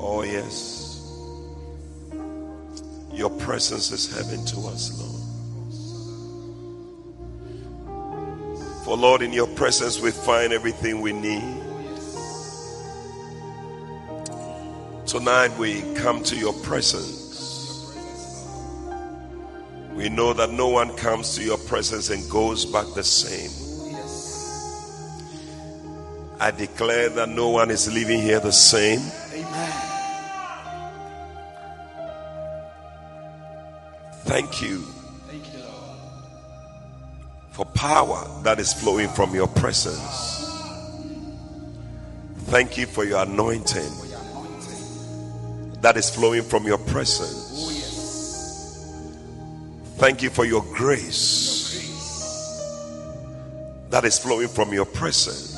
Oh, yes. Your presence is heaven to us, Lord. For Lord, in your presence we find everything we need. Tonight we come to your presence. We know that no one comes to your presence and goes back the same. I declare that no one is leaving here the same. Thank you Thank you, Lord. for power that is flowing from your presence. Thank you for your anointing For your anointing. that is flowing from your presence. Oh. Thank you for your grace Grace. that is flowing from your presence.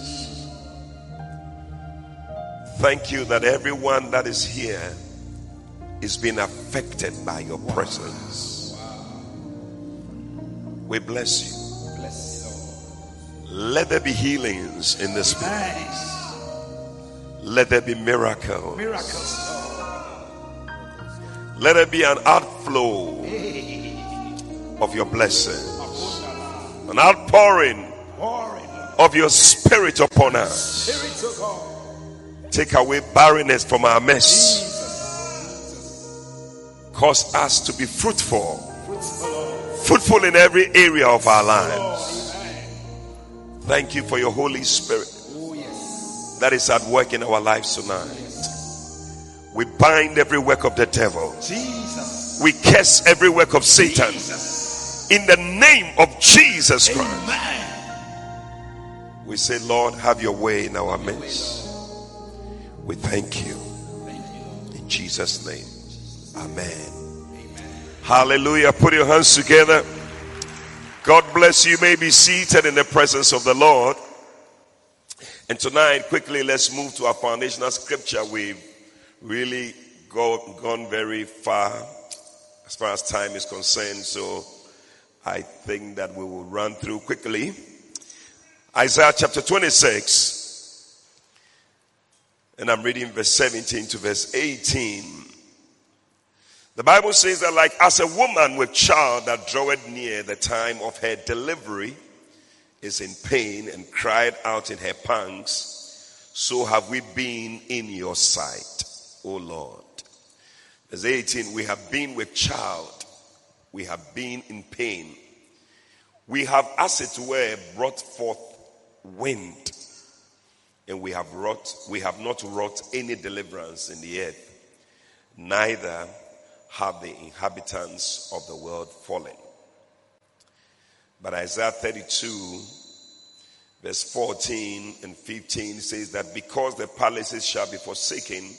Thank you that everyone that is here is being affected by your presence. We bless you. Bless you, Let there be healings in this place. Let there be miracles. Miracles, Lord. Let there be an outflow Hey. of your blessings. An outpouring Pouring. of your spirit upon us. Spirit. Take away barrenness from our. Jesus. Cause us to be fruitful, Fruitful, Lord. Fruitful in every area of our lives. Thank you for your Holy Spirit that is at work in our lives tonight. We bind every work of the devil. We curse every work of Satan in the name of Jesus Christ. We say, Lord, have your way in our midst. We thank you. Thank you, Lord. In Jesus' name. Amen. Hallelujah. Put your hands together. God bless you. you. May be seated in the presence of the Lord. And tonight, quickly, let's move to our foundational scripture. We've really go, gone very far as far as time is concerned. So I think that we will run through quickly. Isaiah chapter 26. And I'm reading verse 17 to verse 18. The Bible says that, like as a woman with child that draweth near the time of her delivery is in pain and cried out in her pangs, so have we been in your sight, O Lord. Verse 18, we have been with child, we have been in pain. We have, as it were, brought forth wind, and we have wrought, we have not wrought any deliverance in the earth, neither have the inhabitants of the world fallen. But Isaiah 32, verse 14 and 15 says that because the palaces shall be forsaken,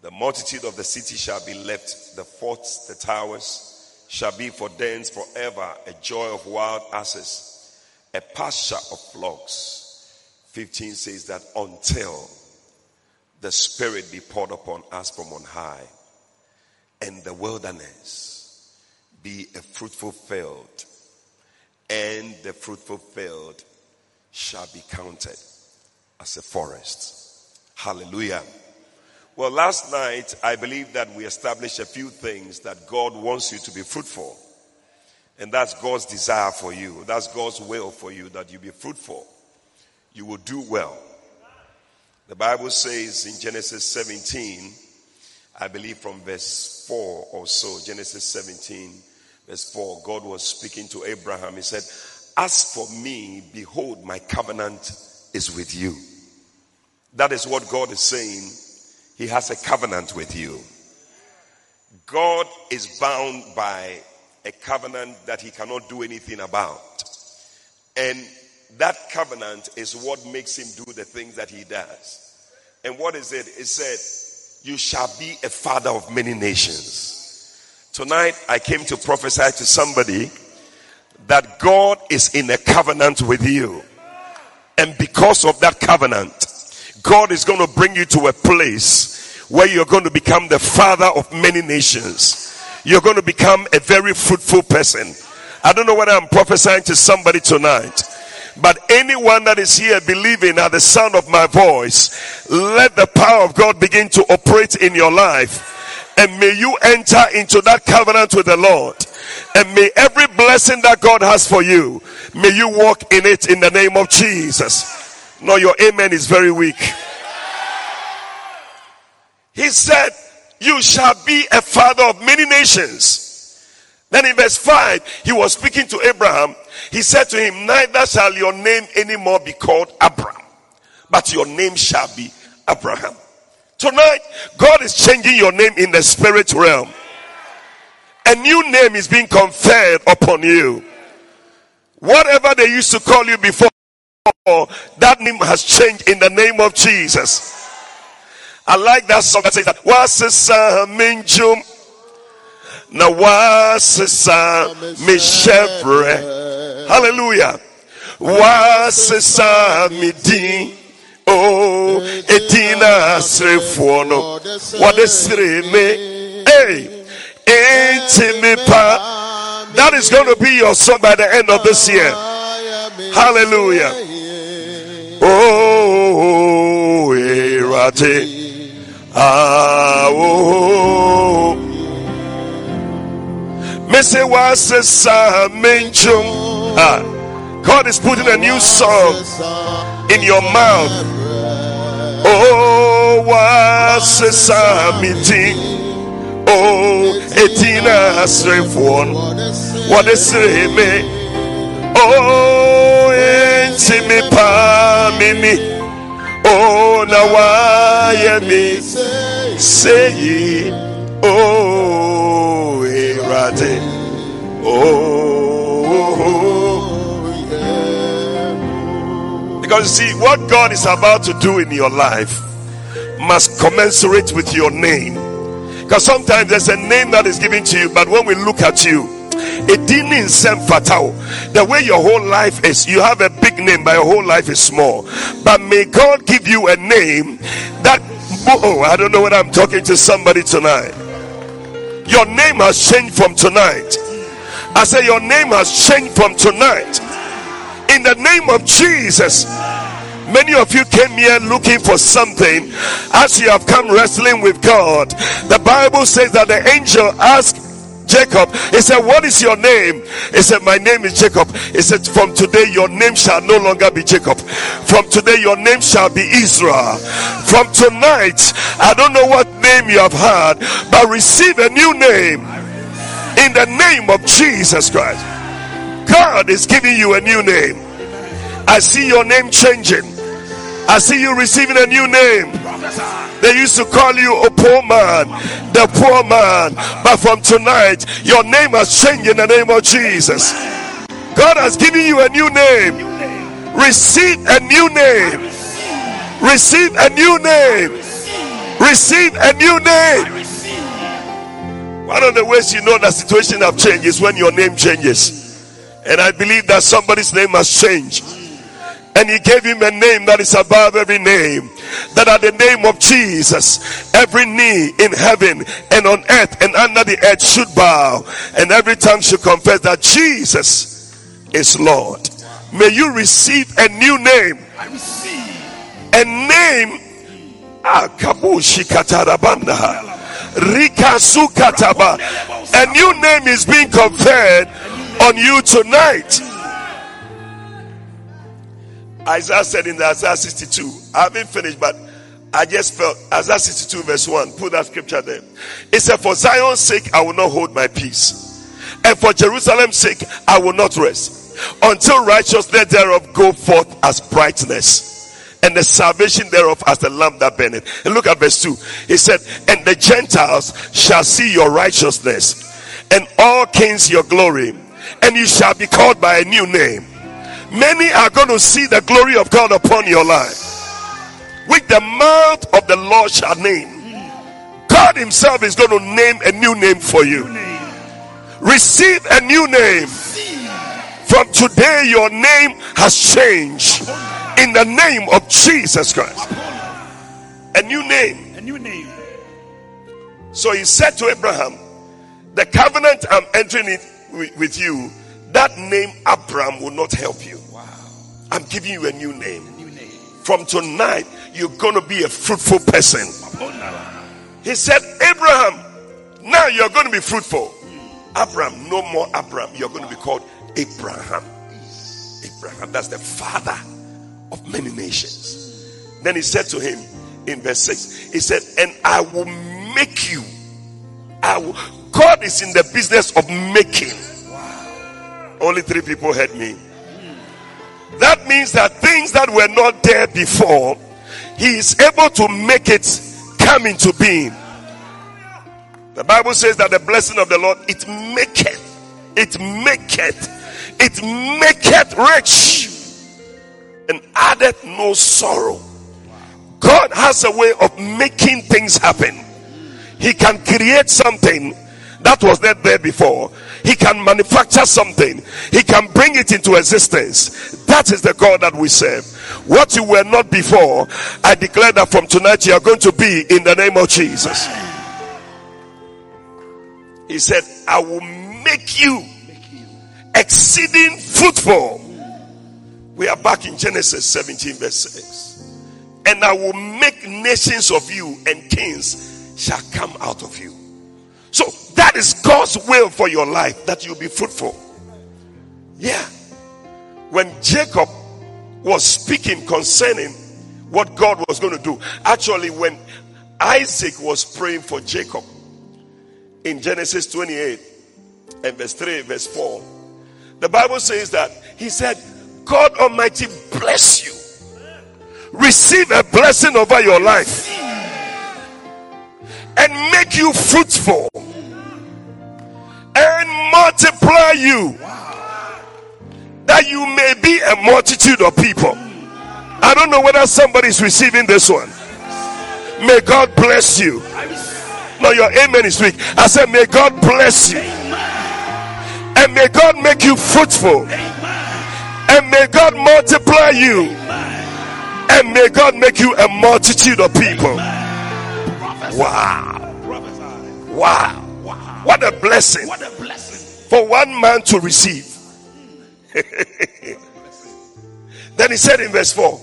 the multitude of the city shall be left, the forts, the towers shall be for dens forever, a joy of wild asses, a pasture of flocks. 15 says that until the Spirit be poured upon us from on high, and the wilderness be a fruitful field, and the fruitful field shall be counted as a forest. Hallelujah. Well, last night I believe that we established a few things that God wants you to be fruitful. And that's God's desire for you. That's God's will for you that you be fruitful. You will do well. The Bible says in Genesis 17, I believe from verse 4 or so, Genesis 17, verse 4, God was speaking to Abraham. He said, As for me, behold, my covenant is with you. That is what God is saying. He has a covenant with you. God is bound by a covenant that he cannot do anything about. And that covenant is what makes him do the things that he does. And what is it? It said, You shall be a father of many nations. Tonight, I came to prophesy to somebody that God is in a covenant with you. And because of that covenant, God is going to bring you to a place where you're going to become the father of many nations. You're going to become a very fruitful person. I don't know whether I'm prophesying to somebody tonight But anyone that is here believing at the sound of my voice, let the power of God begin to operate in your life. And may you enter into that covenant with the Lord. And may every blessing that God has for you, may you walk in it in the name of Jesus. No, your amen is very weak. He said, You shall be a father of many nations. Then in verse 5, he was speaking to Abraham. He said to him, Neither shall your name anymore be called Abram, but your name shall be Abraham. Tonight, God is changing your name in the spirit realm. A new name is being conferred upon you. Whatever they used to call you before, that name has changed in the name of Jesus. I like that song that says that. Wasisa minjum. Na wasisa mishevre. Hallelujah. Wasisa midin. Oh, etina srefoɔ no wɔde sere me hey me pa. That is going to be your song by the end of this year. Hallelujah. Oh erate ah oh me say wasesa menchum ah God is putting a new song in your mouth Oh, wasesa miti. Oh, etina asrefuon. What is me? Oh, enti mi pa mini. Oh, na mi say. Oh, erate. Oh, because see what God is about to do in your life must commensurate with your name. Because sometimes there's a name that is given to you, but when we look at you, it didn't send fatal. The way your whole life is, you have a big name, but your whole life is small. But may God give you a name that oh, I don't know what I'm talking to somebody tonight. Your name has changed from tonight. I say your name has changed from tonight. In the name of Jesus. Many of you came here looking for something as you have come wrestling with God. The Bible says that the angel asked Jacob, he said, What is your name? He said, My name is Jacob. He said, From today, your name shall no longer be Jacob. From today, your name shall be Israel. From tonight, I don't know what name you have had, but receive a new name in the name of Jesus Christ. God is giving you a new name. I see your name changing. I see you receiving a new name. They used to call you a poor man, the poor man. But from tonight, your name has changed in the name of Jesus. God has given you a new name. Receive a new name. Receive a new name. Receive a new name. One of the ways you know that situation have changed is when your name changes. And I believe that somebody's name has changed. And he gave him a name that is above every name. That at the name of Jesus, every knee in heaven and on earth and under the earth should bow. And every tongue should confess that Jesus is Lord. May you receive a new name. I receive. A name. Ah, Rikasukataba. A new name is being conferred on you tonight. Isaiah said in Isaiah 62, I haven't finished, but I just felt Isaiah 62, verse 1. Put that scripture there. It said, For Zion's sake, I will not hold my peace, and for Jerusalem's sake, I will not rest until righteousness thereof go forth as brightness, and the salvation thereof as the lamp that burneth. And look at verse 2. He said, And the Gentiles shall see your righteousness, and all kings your glory, and you shall be called by a new name many are going to see the glory of God upon your life, which the mouth of the Lord shall name. God Himself is going to name a new name for you. Receive a new name. From today, your name has changed in the name of Jesus Christ. A new name. A new name. So he said to Abraham, The covenant I'm entering it with, you, that name Abraham will not help you. Wow. I'm giving you a new name. New name. From tonight, you're going to be a fruitful person. He said, Abraham, now you're going to be fruitful. Abraham, no more Abraham. You're going to be called Abraham. Abraham, that's the father of many nations. Then he said to him in verse 6, he said, And I will make you. I will. God is in the business of making. Only three people heard me. That means that things that were not there before, he is able to make it come into being. The Bible says that the blessing of the Lord it maketh, it maketh, it maketh rich and addeth no sorrow. God has a way of making things happen. He can create something that was not there before. He can manufacture something. He can bring it into existence. That is the God that we serve. What you were not before, I declare that from tonight you are going to be in the name of Jesus. He said, I will make you exceeding fruitful. We are back in Genesis 17, verse 6. And I will make nations of you, and kings shall come out of you. So that is God's will for your life that you be fruitful. Yeah. When Jacob was speaking concerning what God was going to do, actually, when Isaac was praying for Jacob in Genesis 28 and verse 3, verse 4, the Bible says that he said, God Almighty bless you. Receive a blessing over your life and make you fruitful multiply you that you may be a multitude of people. I don't know whether somebody is receiving this one. May God bless you. No, your amen is weak. I said, May God bless you and may God make you fruitful and may God multiply you and may God make you a multitude of people. Wow, Wow. what a blessing What a blessing. For one man to receive. then he said in verse 4,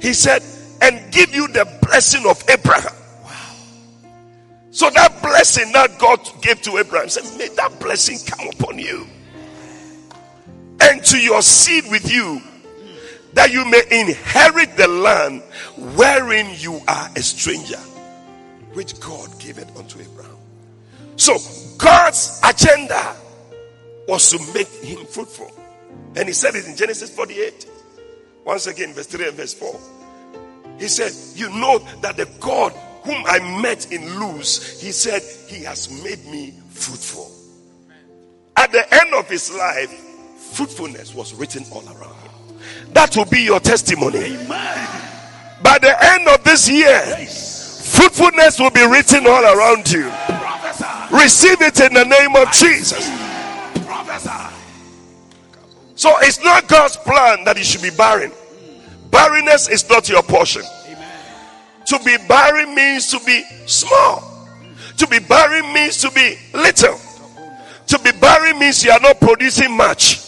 he said, and give you the blessing of Abraham. Wow. So that blessing that God gave to Abraham said, May that blessing come upon you and to your seed with you, that you may inherit the land wherein you are a stranger, which God gave it unto Abraham. So God's agenda was to make him fruitful. And he said it in Genesis 48. Once again, verse 3 and verse 4. He said, You know that the God whom I met in Luz, he said, He has made me fruitful. At the end of his life, fruitfulness was written all around him. That will be your testimony. Amen. By the end of this year, fruitfulness will be written all around you. Receive it in the name of Jesus. Prophesy. So it's not God's plan that you should be barren. Barrenness is not your portion. Amen. To be barren means to be small. To be barren means to be little. To be barren means you are not producing much.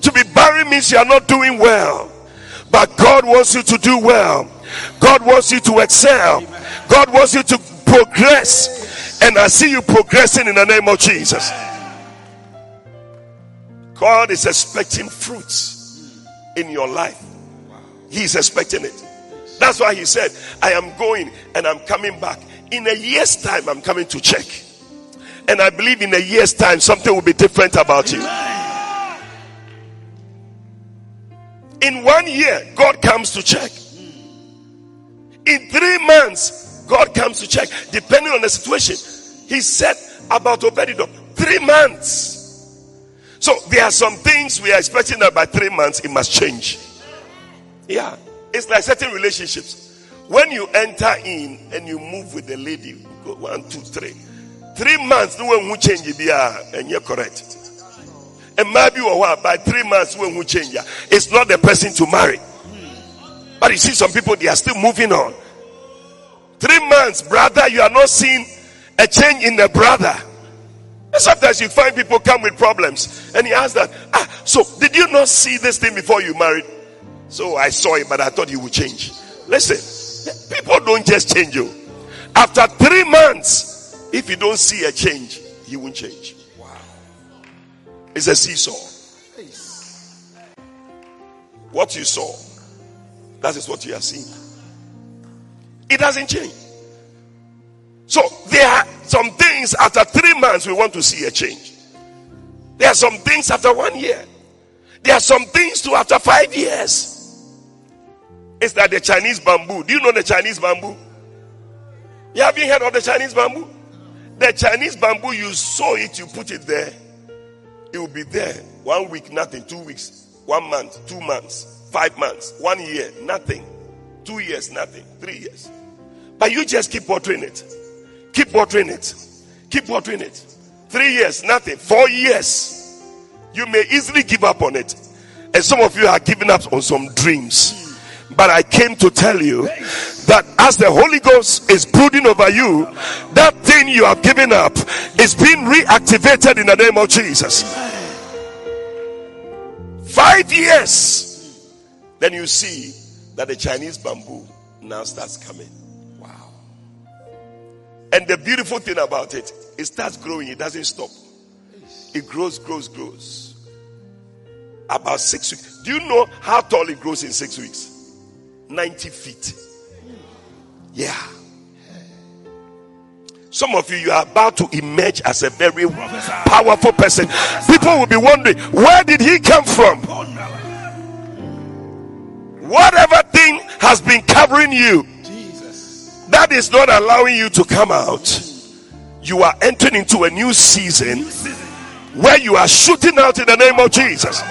To be barren means you are not doing well. But God wants you to do well. God wants you to excel. God wants you to progress. And I see you progressing in the name of Jesus. God is expecting fruits in your life. He's expecting it. That's why he said, I am going and I'm coming back. In a year's time, I'm coming to check. And I believe in a year's time, something will be different about you. In one year, God comes to check. In three months, God comes to check, depending on the situation. He said about Obededom, three months. So there are some things we are expecting that by three months it must change. Yeah, it's like certain relationships. When you enter in and you move with the lady, go one, two, three. Three months, no one will change it, and you're correct. And maybe by three months, when will change, it's not the person to marry. But you see, some people they are still moving on. Three months, brother, you are not seeing a change in the brother. And sometimes you find people come with problems, and he asks that, ah, so did you not see this thing before you married? So I saw it, but I thought you would change. Listen, people don't just change you. After three months, if you don't see a change, he won't change. Wow. It's a seesaw. What you saw, that is what you are seeing. It doesn't change. So there are some things after three months we want to see a change. There are some things after one year. There are some things too after five years. It's like the Chinese bamboo. Do you know the Chinese bamboo? You haven't heard of the Chinese bamboo? The Chinese bamboo, you sow it, you put it there. It will be there. One week, nothing. Two weeks, one month, two months, five months, one year, nothing. Two years, nothing. Three years. But you just keep watering it. Keep watering it. Keep watering it. Three years, nothing. Four years. You may easily give up on it. And some of you are giving up on some dreams. But I came to tell you that as the Holy Ghost is brooding over you, that thing you have given up is being reactivated in the name of Jesus. Five years, then you see that the Chinese bamboo now starts coming. And the beautiful thing about it, it starts growing, it doesn't stop. It grows, grows, grows. About six weeks. Do you know how tall it grows in six weeks? 90 feet. Yeah. Some of you, you are about to emerge as a very powerful person. People will be wondering, where did he come from? Whatever thing has been covering you, that is not allowing you to come out. You are entering into a new season where you are shooting out in the name of Jesus.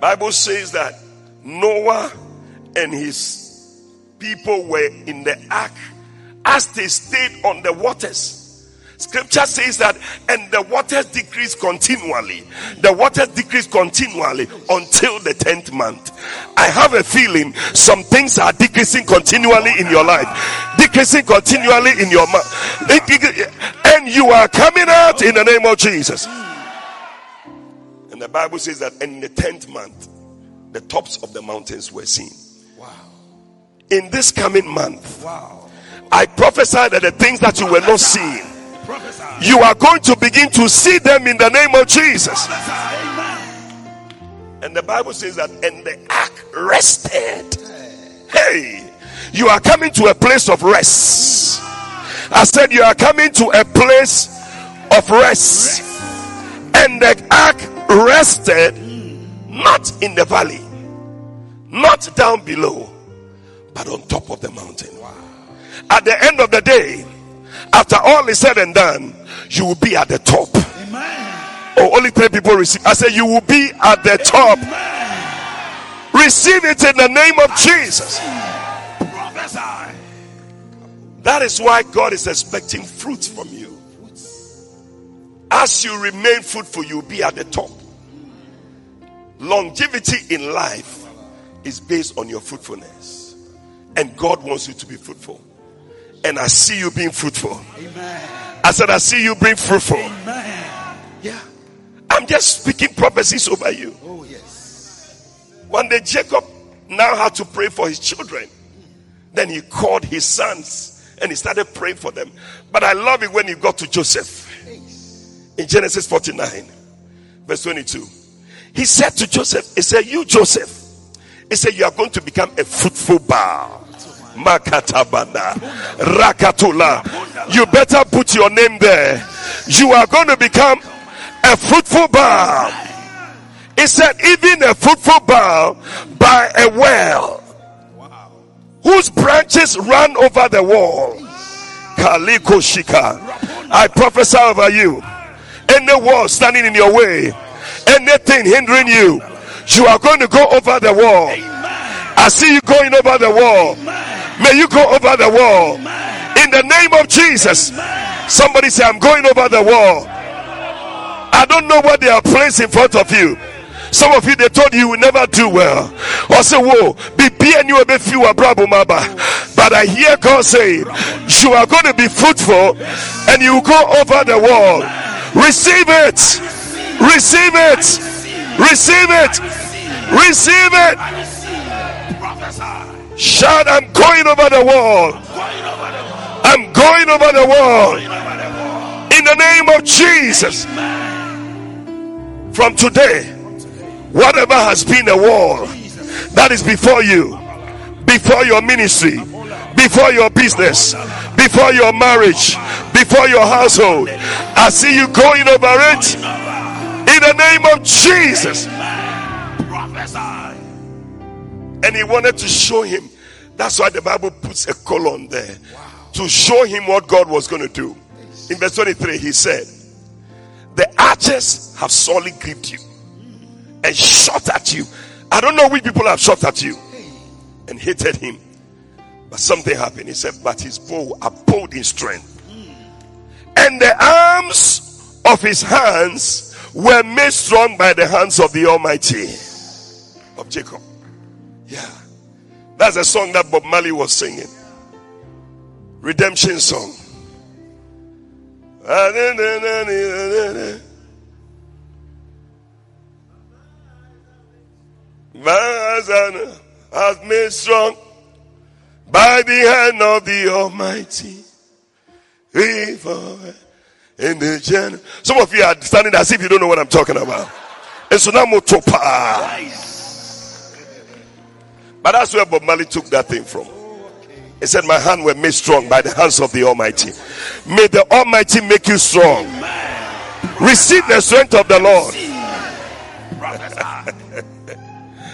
Bible says that Noah and his people were in the ark as they stayed on the waters. Scripture says that, and the waters decrease continually. The waters decrease continually until the 10th month. I have a feeling some things are decreasing continually in your life, decreasing continually in your mouth, and you are coming out in the name of Jesus. And the Bible says that in the 10th month, the tops of the mountains were seen. Wow. In this coming month, wow. I prophesy that the things that you were not seeing, you are going to begin to see them in the name of Jesus. And the Bible says that, and the ark rested. Hey, you are coming to a place of rest. I said, you are coming to a place of rest. And the ark rested not in the valley, not down below, but on top of the mountain. At the end of the day, after all is said and done, you will be at the top. Amen. Oh, only three people receive. I said, You will be at the top. Amen. Receive it in the name of Jesus. Prophesy. That is why God is expecting fruit from you. As you remain fruitful, you'll be at the top. Longevity in life is based on your fruitfulness. And God wants you to be fruitful. And I see you being fruitful. Amen. I said, I see you being fruitful. Amen. Yeah. I'm just speaking prophecies over you. Oh, yes. One day, Jacob now had to pray for his children. Then he called his sons and he started praying for them. But I love it when he got to Joseph in Genesis 49, verse 22. He said to Joseph, He said, You, Joseph, he said, You are going to become a fruitful bough. Makatabana Rakatula. You better put your name there. You are going to become a fruitful bough. He said, even a fruitful bough by a well whose branches run over the wall. Kaliko Shika. I prophesy over you. Any wall standing in your way anything hindering you, you are going to go over the wall. I see you going over the wall. May you go over the wall. In the name of Jesus. Somebody say, I'm going over the wall. I don't know what they are placing in front of you. Some of you they told you you will never do well. Or say, Whoa, be you will be few But I hear God say, You are going to be fruitful and you go over the wall. Receive it. Receive it. Receive it. Receive it. I receive. Prophesy. Shout, I'm going over the wall. I'm going over the wall. In the name of Jesus. From today, whatever has been a wall that is before you, before your ministry, before your business, before your marriage, before your household, I see you going over it in the name of Jesus. And he wanted to show him. That's why the Bible puts a colon there to show him what God was going to do. In verse 23, he said, The archers have sorely grieved you and shot at you. I don't know which people have shot at you and hated him. But something happened. He said, But his bow abode in strength. And the arms of his hands were made strong by the hands of the Almighty of Jacob. Yeah. That's a song that Bob Marley was singing. Redemption song. Bazana has made strong by the hand of the Almighty. In the gen. Some of you are standing as if you don't know what I'm talking about. And so now. But that's where Bob Marley took that thing from. He said, My hand were made strong by the hands of the Almighty. May the Almighty make you strong. Receive the strength of the Lord.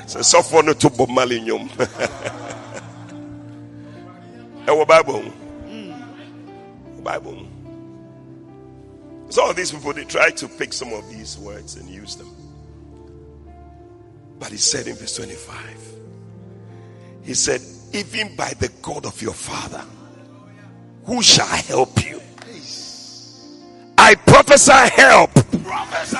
So no to Bob Marley nyom. Bible. Hmm. Bible. mu. Some of these people they try to pick some of these words and use them. But he said in verse 25, he said, Even by the God of your father, who shall help you? I prophesy help. Prophesy.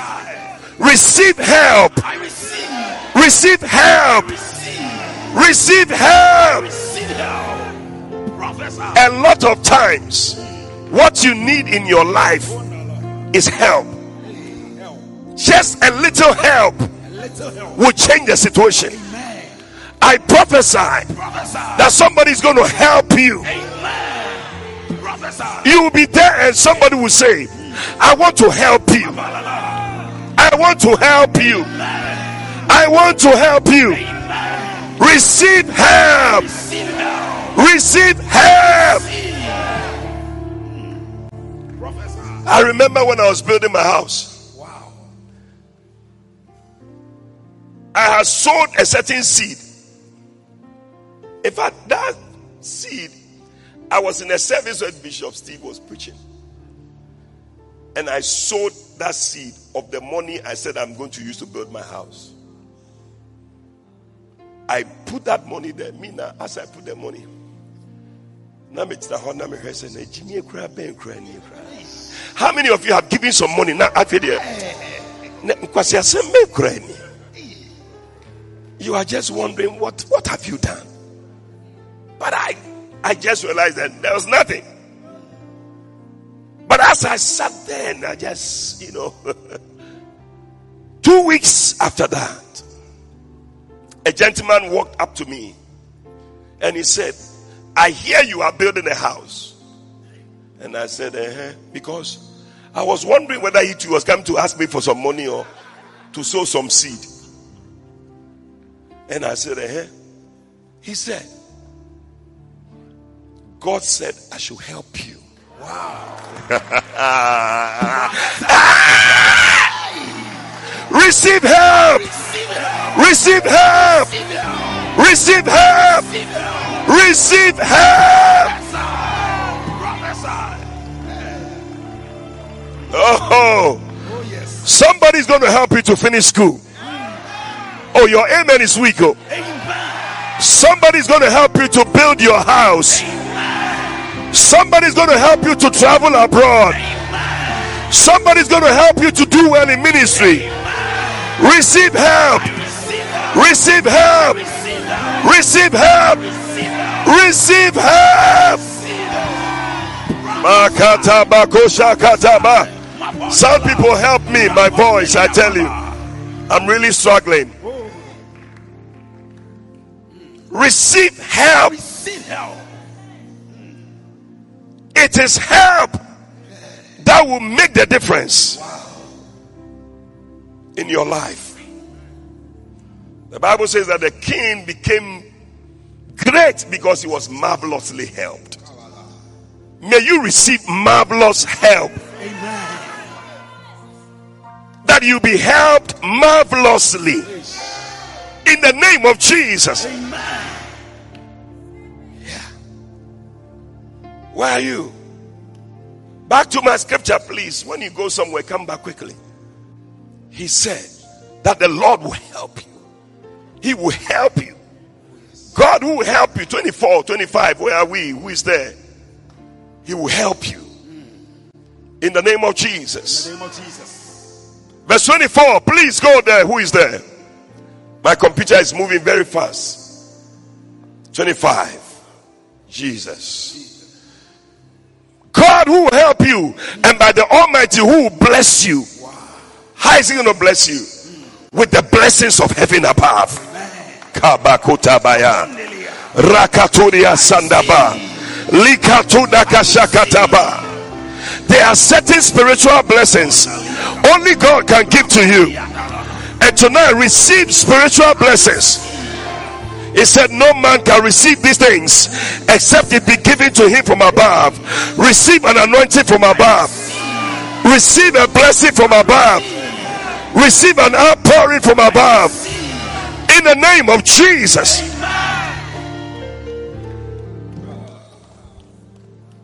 Receive help. Receive. Receive help. Receive. Receive help. Receive help. A lot of times, what you need in your life is help. Just a little help Little help. will change the situation. I prophesy Prophesy. that somebody is going to help you. You will be there and somebody will say, I want to help you. I want to help you. I want to help you. Receive help. Receive help. Receive help. Prophesy. I remember when I was building my house, Wow. I had sowed a certain seed. In fact, that seed, I was in a service where Bishop Steve was preaching. And I sowed that seed of the money I said I'm going to use to build my house. I put that money there. Me now, as I put the money. how many of you have given some money nie you are just wondering what what have you done but i i just realized that there was nothing but as i sat there and i just you know two weeks after that a gentleman walked up to me and he said I hear you are building a house. And I said, uh because I was wondering whether he too was coming to ask me for some money or to sow some seed. And I said, uh He said, God said, I should help you. Wow. Receive help. Receive help. Receive help. Receive help. Oh, somebody's going to help you to finish school. Oh, your amen is weak. Oh. Somebody's going to help you to build your house. Somebody's going to help you to travel abroad. Somebody's going to help you to do well in ministry. Receive help. Receive help. Receive help. Receive help. Receive help. Receive help. Receive help. Makata bakosha kataba. Some people help me, my voice, I tell you. I'm really struggling. Receive help. Receive help. It is help that will make the difference in your life. The Bible says that the king became great because he was marvelously helped. May you receive marvelous help. Amen. That you be helped marvelously in the name of Jesus. Amen. Yeah. Where are you? Back to my scripture, please. When you go somewhere, come back quickly. He said that the Lord will help you. He will help you. God will help you. 24, 25. Where are we? Who is there? He will help you. In the name of Jesus. In the name of Jesus. Verse 24. Please go there. Who is there? My computer is moving very fast. 25. Jesus. God who will help you, and by the Almighty who will bless you. How is He going to bless you? With the blessings of heaven above. Kabakotabaya. Rakaturia Sandaba. Likatudakashakataba. There are certain spiritual blessings only God can give to you. And tonight, receive spiritual blessings. He said, No man can receive these things except it be given to him from above. Receive an anointing from above. Receive a blessing from above. Receive an outpouring from above. In the name of Jesus.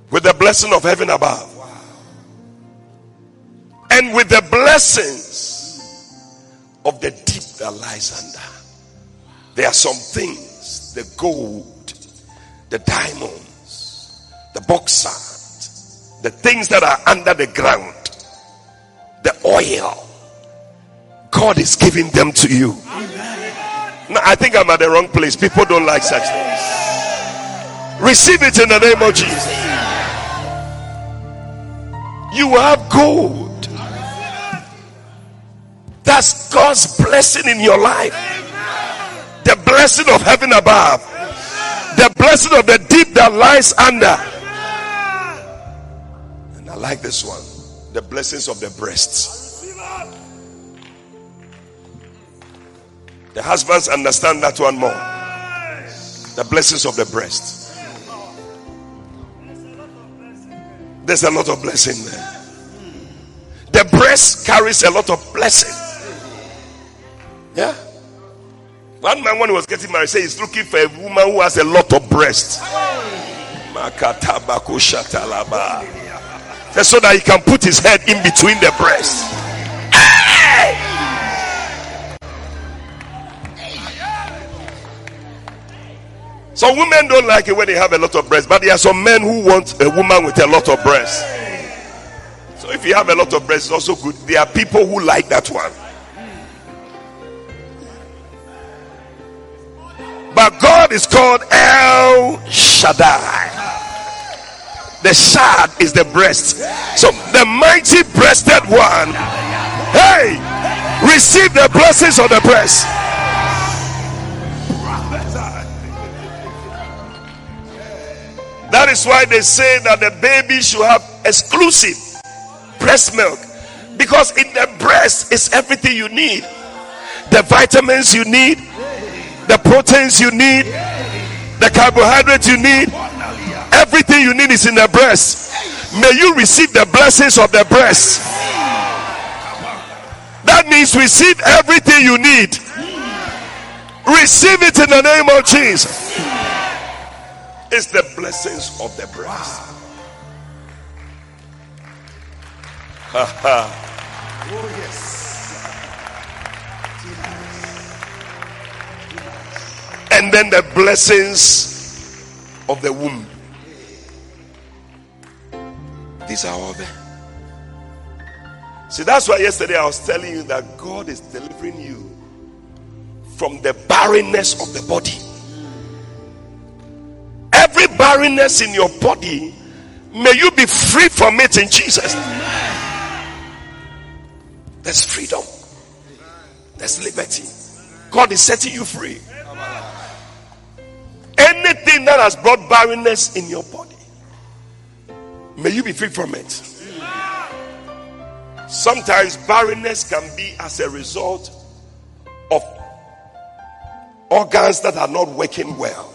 With the blessing of heaven above. And with the blessings of the deep that lies under. There are some things the gold, the diamonds, the bauxite, the things that are under the ground, the oil. God is giving them to you. I think I'm at the wrong place. People don't like such things. Receive it in the name of Jesus. You have gold. That's God's blessing in your life the blessing of heaven above, the blessing of the deep that lies under. And I like this one the blessings of the breasts. The husbands understand that one more. The blessings of the breast. There's a lot of blessing there. The breast carries a lot of blessing. Yeah. One man, when he was getting married, said he's looking for a woman who has a lot of breast. Makatabako shatalaba. Said So that he can put his head in between the breasts. Some women don't like it when they have a lot of breasts, but there are some men who want a woman with a lot of breasts. So if you have a lot of breasts, it's also good. There are people who like that one. But God is called El Shaddai. The shad is the breast. So the mighty breasted one. Hey, receive the blessings of the breast. That is why they say that the baby should have exclusive breast milk because in the breast is everything you need the vitamins you need, the proteins you need, the carbohydrates you need. Everything you need is in the breast. May you receive the blessings of the breast. That means receive everything you need. Receive it in the name of Jesus. It's the blessings of the breast. Oh, yes. And then the blessings of the womb. These are all there. See, that's why yesterday I was telling you that God is delivering you from the barrenness of the body. Every barrenness in your body, may you be free from it in Jesus. There's freedom. There's liberty. God is setting you free. Anything that has brought barrenness in your body, may you be free from it. Sometimes barrenness can be as a result of organs that are not working well.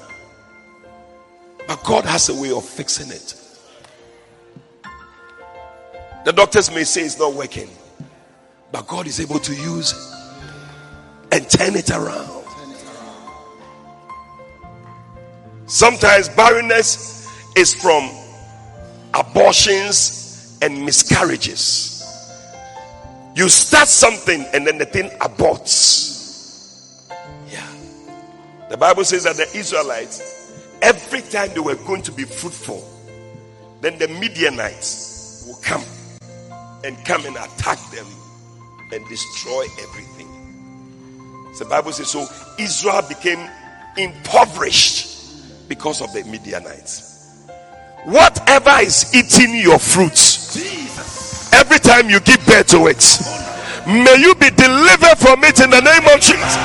But God has a way of fixing it. The doctors may say it's not working, but God is able to use it and turn it around. Sometimes barrenness is from abortions and miscarriages. You start something and then the thing aborts. Yeah. The Bible says that the Israelites, every time they were going to be fruitful, then the Midianites will come and come and attack them and destroy everything. The Bible says so Israel became impoverished because of the Midianites. Whatever is eating your fruits, Jesus. every time you give birth to it, may you be delivered from it in the name of Jesus.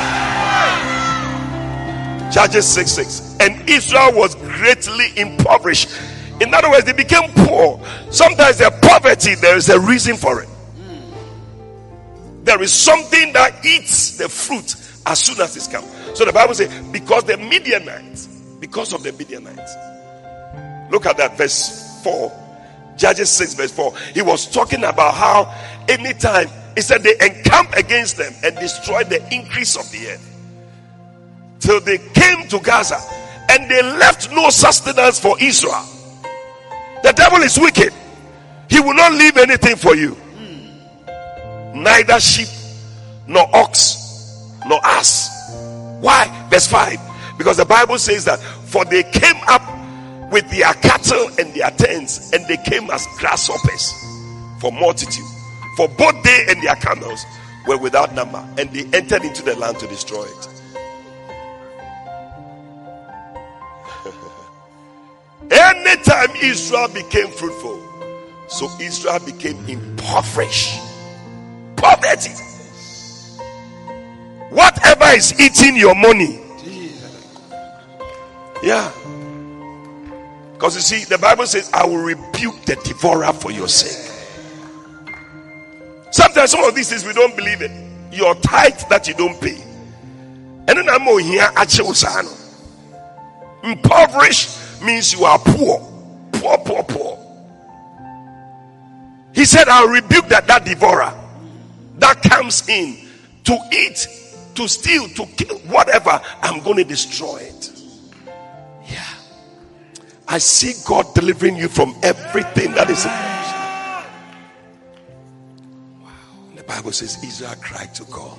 Judges 6 6. And Israel was greatly impoverished. In other words, they became poor. Sometimes their poverty, there is a reason for it. There is something that eats the fruit as soon as it's come. So the Bible says, because the Midianites, because of the Midianites. Look at that, verse 4. Judges 6, verse 4. He was talking about how anytime he said they encamp against them and destroy the increase of the earth. Till they came to Gaza and they left no sustenance for Israel. The devil is wicked. He will not leave anything for you. Neither sheep, nor ox, nor ass. Why? Verse 5. Because the Bible says that, for they came up with their cattle and their tents, and they came as grasshoppers for multitude. For both they and their camels were without number, and they entered into the land to destroy it. Anytime Israel became fruitful, so Israel became impoverished. Poverty. Whatever is eating your money. Yeah. Because you see, the Bible says, I will rebuke the devourer for your sake. Sometimes some of these things we don't believe it. Your tithe that you don't pay. And then I'm here at Impoverished means you are poor. Poor, poor, poor. He said, I'll rebuke that, that devourer that comes in to eat, to steal, to kill, whatever. I'm going to destroy it. I see God delivering you from everything that is. Wow. The Bible says Israel cried to God.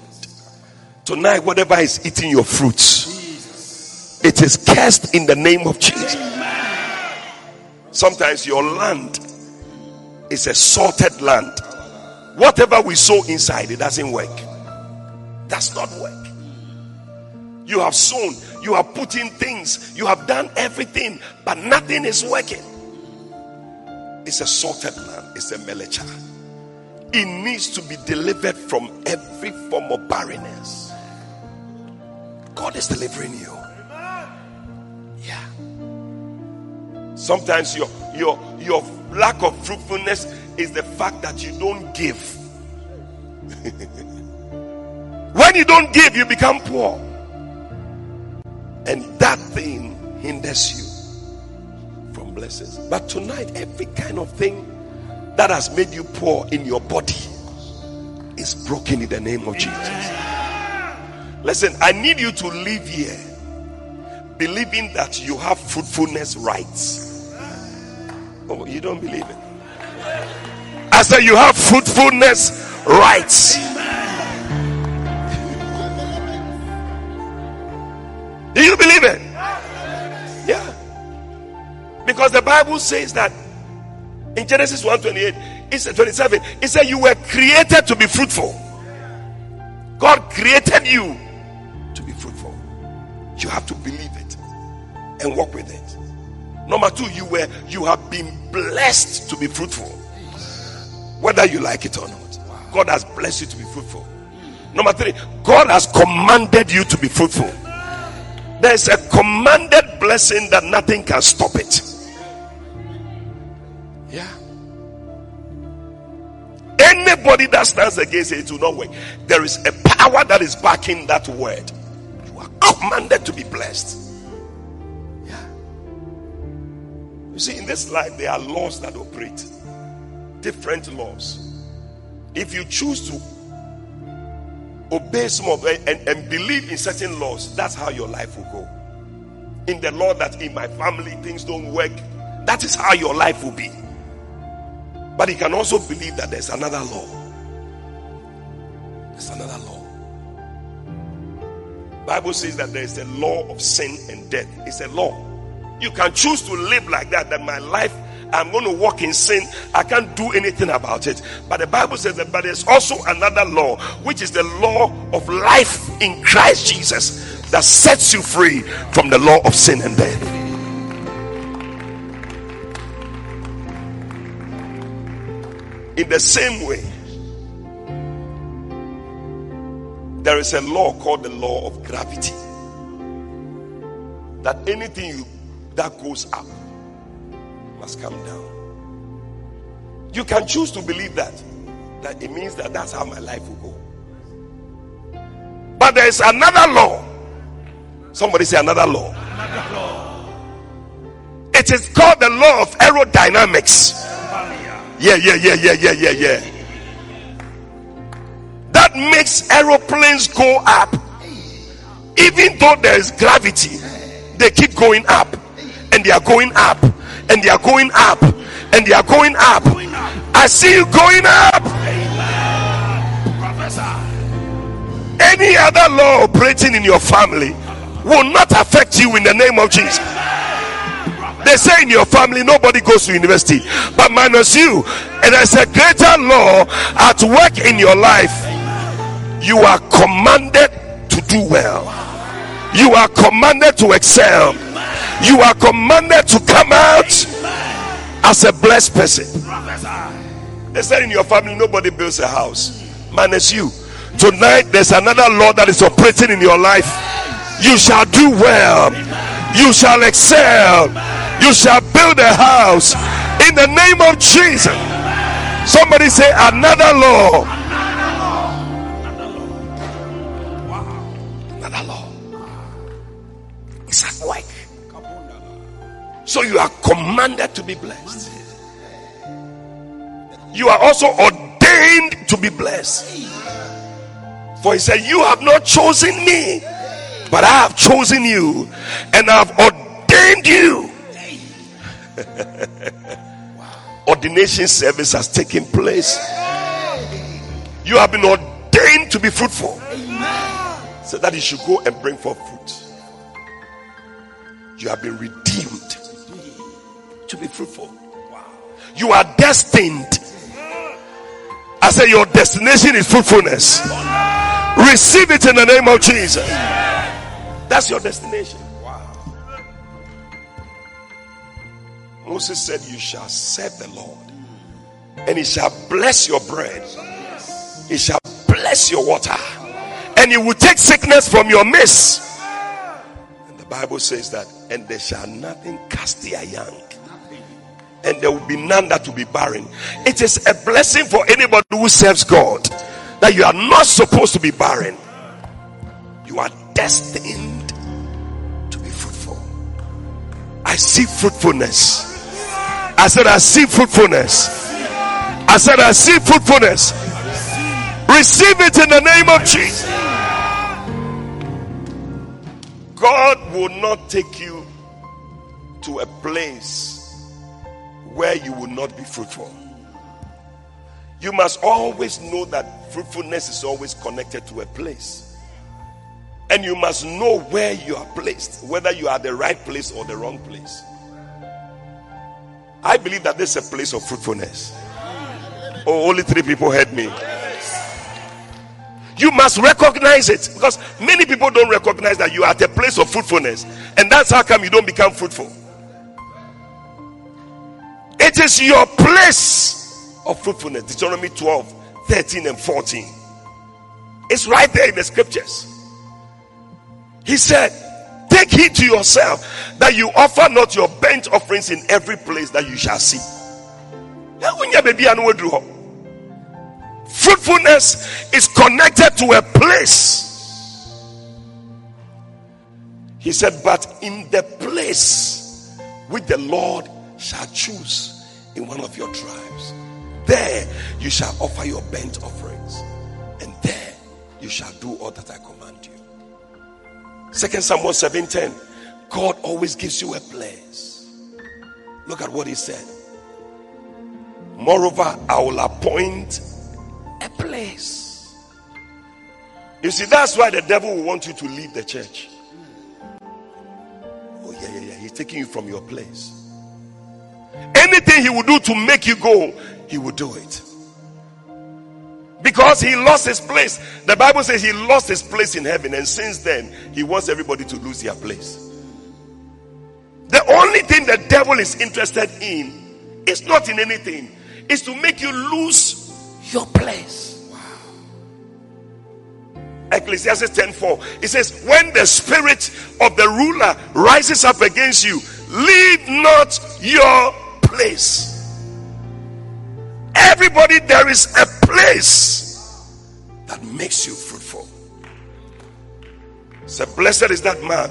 Tonight, whatever is eating your fruits, it is cursed in the name of Jesus. Sometimes your land is a salted land. Whatever we sow inside, it doesn't work. Does not work. You have sown, you have put in things, you have done everything, but nothing is working. It's a salted land, it's a melecha. It needs to be delivered from every form of barrenness. God is delivering you. Yeah. Sometimes your your your lack of fruitfulness is the fact that you don't give. when you don't give, you become poor. And that thing hinders you from blessings. But tonight, every kind of thing that has made you poor in your body is broken in the name of Jesus. Listen, I need you to live here believing that you have fruitfulness rights. Oh, you don't believe it? I said you have fruitfulness rights. Do you believe it? Yeah. Because the Bible says that in Genesis 1:28, it said 27, it said you were created to be fruitful. God created you to be fruitful. You have to believe it and walk with it. Number two, you were you have been blessed to be fruitful. Whether you like it or not. God has blessed you to be fruitful. Number three, God has commanded you to be fruitful. There's a commanded blessing that nothing can stop it. Yeah. Anybody that stands against it, it will not work. There is a power that is backing that word. You are commanded to be blessed. Yeah. You see, in this life, there are laws that operate, different laws. If you choose to obey some of them and, and believe in certain laws, that's how your life will go. In the law that in my family things don't work, that is how your life will be. But you can also believe that there's another law. There's another law. Bible says that there is a law of sin and death. It's a law. You can choose to live like that, that my life I'm going to walk in sin. I can't do anything about it. But the Bible says that, but there's also another law, which is the law of life in Christ Jesus that sets you free from the law of sin and death. In the same way, there is a law called the law of gravity. That anything you, that goes up must come down. You can choose to believe that. That it means that that's how my life will go. But there is another law. Somebody say another law. Another law. It is called the law of aerodynamics. Yeah, yeah, yeah, yeah, yeah, yeah, yeah. That makes aeroplanes go up. Even though there is gravity, they keep going up and they are going up and they are going up and they are going up. I see you going up. Any other law operating in your family will not affect you in the name of Jesus. They say in your family nobody goes to university, but minus you, and there's a greater law at work in your life. You are commanded to do well, you are commanded to excel you are commanded to come out as a blessed person. They said in your family, nobody builds a house, minus you. Tonight, there's another law that is operating in your life. You shall do well, you shall excel, you shall build a house in the name of Jesus. Somebody say, Another law. So you are commanded to be blessed. You are also ordained to be blessed. For he said, You have not chosen me, but I have chosen you, and I have ordained you. Ordination service has taken place. You have been ordained to be fruitful, so that you should go and bring forth fruit. You have been redeemed to be fruitful. You are destined. I say your destination is fruitfulness. Receive it in the name of Jesus. That's your destination. Moses said, You shall serve the Lord, and he shall bless your bread, he shall bless your water, and he will take sickness from your midst. And the Bible says that, and there shall nothing cast their young and there will be none that will be barren. It is a blessing for anybody who serves God that you are not supposed to be barren. You are destined to be fruitful. I see fruitfulness. I said, I see fruitfulness. I said, I see fruitfulness. Receive it in the name of Jesus. God will not take you to a place where you will not be fruitful. You must always know that fruitfulness is always connected to a place. And you must know where you are placed, whether you are the right place or the wrong place. I believe that this is a place of fruitfulness. Oh, only three people heard me. You must recognize it because many people don't recognize that you are at a place of fruitfulness, and that's how come you don't become fruitful. It is your place of fruitfulness. Deuteronomy 12, 13, and 14. It's right there in the scriptures. He said, Take heed to yourself that you offer not your burnt offerings in every place that you shall see. Fruitfulness is connected to a place. He said, But in the place which the Lord shall choose in one of your tribes, there you shall offer your burnt offerings, and there you shall do all that I command you. Second Samuel 7:10. God always gives you a place. Look at what he said. Moreover, I will appoint a place. You see, that's why the devil will want you to leave the church. Oh, yeah, yeah, yeah. He's taking you from your place. Anything he will do to make you go, he will do it. Because he lost his place. The Bible says he lost his place in heaven, and since then, he wants everybody to lose their place. The only thing the devil is interested in is not in anything, is to make you lose your place. Wow. Ecclesiastes 10:4. It says, When the spirit of the ruler rises up against you, leave not your place. Everybody, there is a place that makes you fruitful. So blessed is that man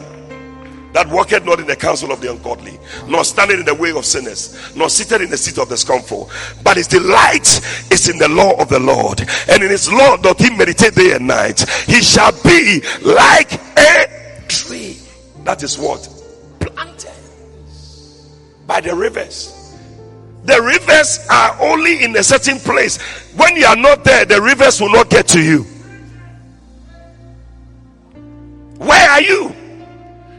that walketh not in the counsel of the ungodly, nor standing in the way of sinners, nor seated in the seat of the scornful. But his delight is in the law of the Lord, and in his law doth he meditate day and night. He shall be like a tree that is what planted by the rivers the rivers are only in a certain place. When you are not there, the rivers will not get to you. Where are you?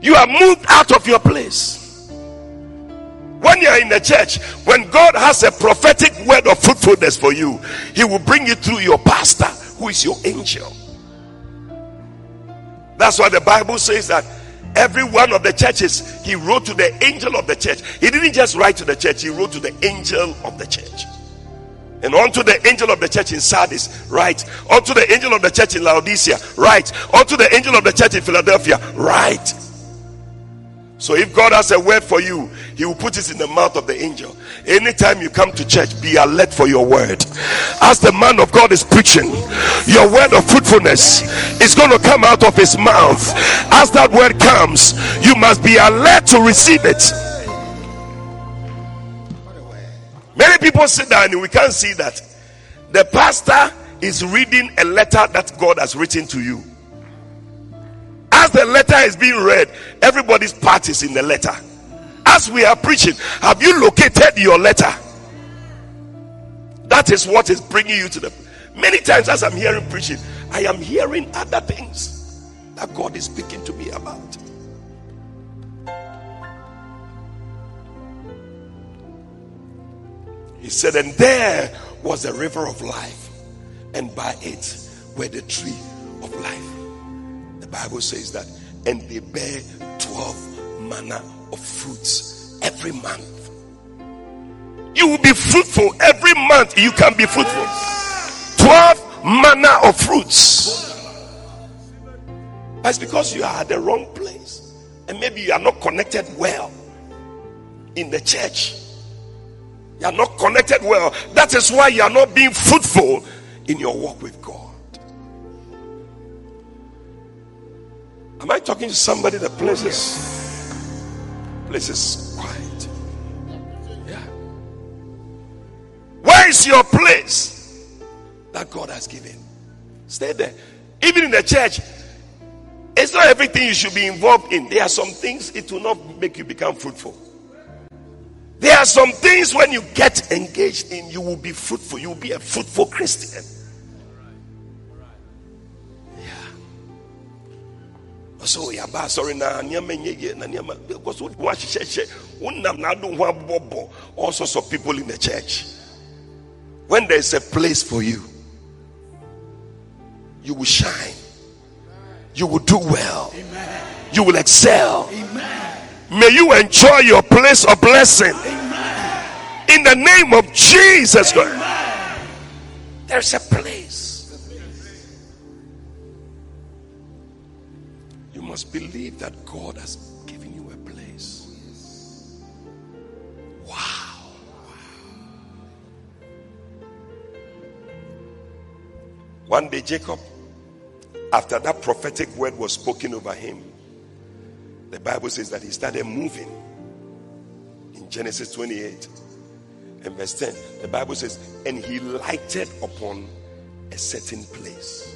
You are moved out of your place. When you are in the church, when God has a prophetic word of fruitfulness for you, He will bring you through your pastor, who is your angel. That's why the Bible says that every one of the churches, he wrote to the angel of the church. He didn't just write to the church, he wrote to the angel of the church. And unto the angel of the church in Sardis, right? Unto the angel of the church in Laodicea, right? Unto the angel of the church in Philadelphia, right? So if God has a word for you, He will put it in the mouth of the angel. Anytime you come to church, be alert for your word. As the man of God is preaching, your word of fruitfulness is going to come out of his mouth. As that word comes, you must be alert to receive it. Many people sit down and we can't see that. The pastor is reading a letter that God has written to you. As the letter is being read, everybody's part is in the letter. As we are preaching, have you located your letter? That is what is bringing you to the. Many times, as I'm hearing preaching, I am hearing other things that God is speaking to me about. He said, and there was a river of life, and by it were the tree of life. The Bible says that, and they bear 12 manner of fruits every month. You will be fruitful every month. You can be fruitful. 12 manner of fruits. That's because you are at the wrong place. And maybe you are not connected well in the church. You are not connected well. That is why you are not being fruitful in your walk with God. Am I talking to somebody that places places quiet? Yeah. Where is your place that God has given? Stay there. Even in the church, it's not everything you should be involved in. There are some things it will not make you become fruitful. There are some things when you get engaged in, you will be fruitful. You will be a fruitful Christian. So oh, yaba sorry na nneɛma nyɛ yie na nneɛma because wo ahyehyɛhyɛ wonam na ado ho abobɔbɔ all sorts of people in the church. When there is a place for you you will shine. You will do well. Amen. you will excel. Amen. may you enjoy your place of blessing. Amen. in the name of jesus christ. There's a place must believe that God has given you a place. Wow. One day, Jacob, after that prophetic word was spoken over him, the Bible says that he started moving. In Genesis 28 and verse 10, the Bible says, and he lighted upon a certain place.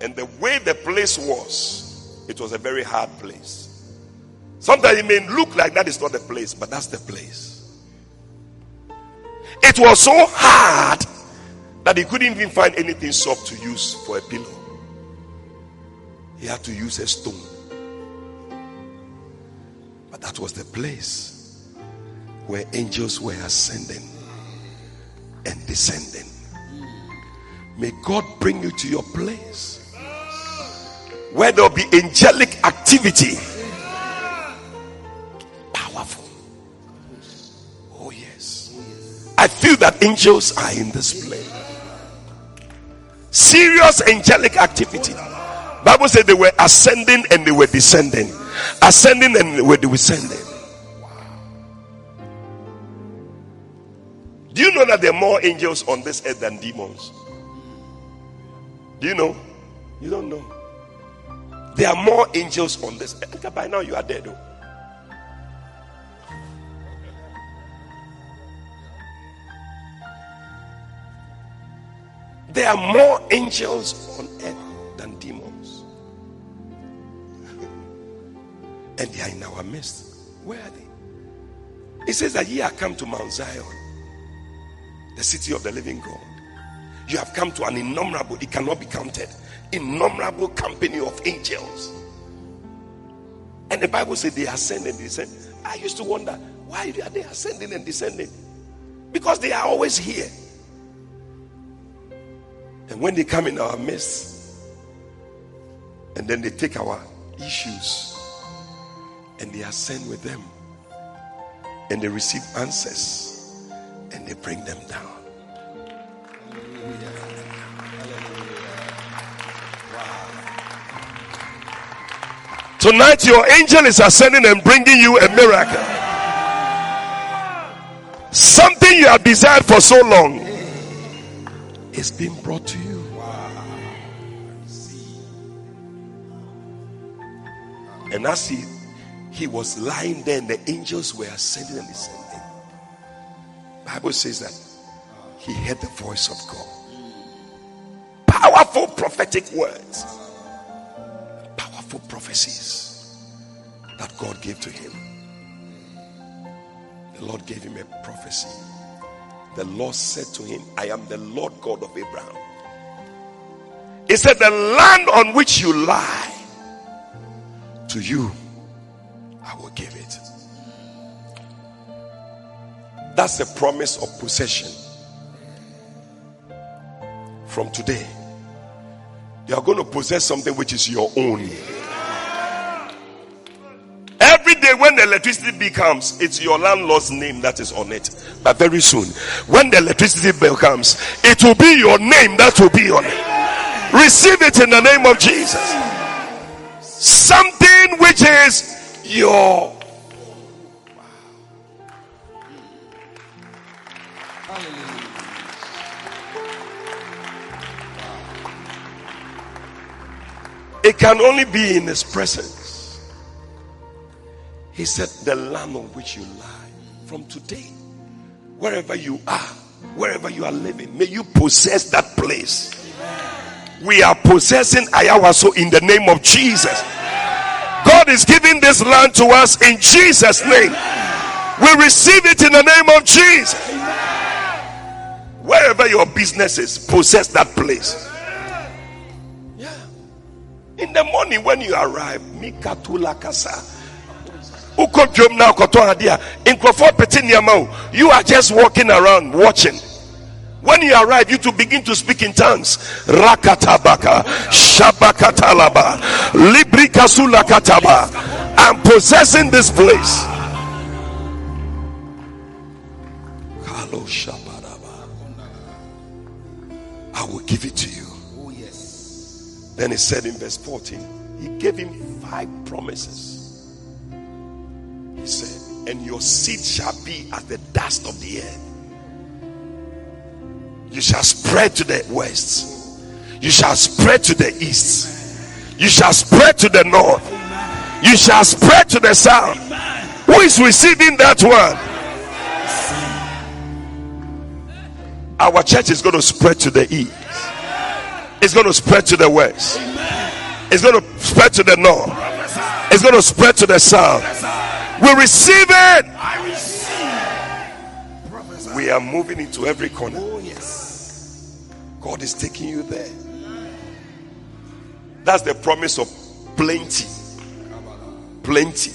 And the way the place was, it was a very hard place. Sometimes it may look like that is not the place, but that's the place. It was so hard that he couldn't even find anything soft to use for a pillow. He had to use a stone. But that was the place where angels were ascending and descending. May God bring you to your place where there'll be angelic activity. Powerful. Oh, yes. I feel that angels are in this place. Serious angelic activity. Bible said they were ascending and they were descending. Ascending and they were descending. Do you know that there are more angels on this earth than demons? Do you know? You don't know. There are more angels on this. By now you are dead. Though. There are more angels on earth than demons. and they are in our midst. Where are they? It says that ye are come to Mount Zion, the city of the living God. You have come to an innumerable, it cannot be counted, innumerable company of angels. And the Bible said they ascend and descend. I used to wonder why are they ascending and descending? Because they are always here. And when they come in our midst, and then they take our issues and they ascend with them, and they receive answers and they bring them down. Tonight, your angel is ascending and bringing you a miracle. Something you have desired for so long is being brought to you. And as he he was lying there, and the angels were ascending and descending. Bible says that he heard the voice of God. Powerful prophetic words, prophecies that God gave to him. The Lord gave him a prophecy. The Lord said to him, I am the Lord God of Abraham. He said, The land on which you lie, to you I will give it. That's the promise of possession. From today, you are going to possess something which is your own. Electricity bill comes, it's your landlord's name that is on it. But very soon, when the electricity bill comes, it will be your name that will be on it. Receive it in the name of Jesus. Something which is your It can only be in His presence. He said, The land on which you lie, from today, wherever you are, wherever you are living, may you possess that place. We are possessing Ayawaso in the name of Jesus. God is giving this land to us in Jesus' name. We receive it in the name of Jesus. Wherever your business is, possess that place. Yeah. In the morning when you arrive, Mikatula Kasa. Ukodwom na koto adia. Nkrofo pete nneɛma o. You are just walking around watching. When you arrive, you to begin to speak in tongues. Rakatabaka, Shabakatalaba, Librikasulakataba. I'm possessing this place. I will give it to you. Oh, yes. Then he said in verse 14, he gave him five promises. He said, And your seed shall be as the dust of the earth. You shall spread to the west, you shall spread to the east, you shall spread to the north, you shall spread to the south. Who is receiving that word? Our church is going to spread to the east. It's going to spread to the west. It's going to spread to the north. It's going to spread to the south. We receive it. I receive. We are moving into every corner. Oh, yes. God is taking you there. That's the promise of plenty. Plenty.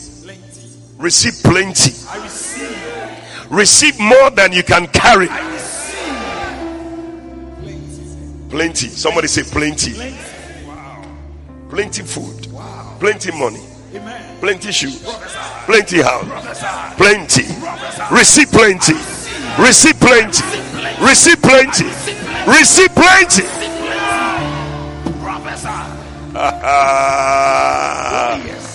Receive plenty. I receive. Receive more than you can carry. I receive. Plenty. Somebody say plenty. Plenty. Wow. Plenty food. Wow. Plenty money. Amen. Plenty shoes. Plenty house. Plenty. Receive plenty. Receive plenty. Receive plenty. Receive plenty. Yes.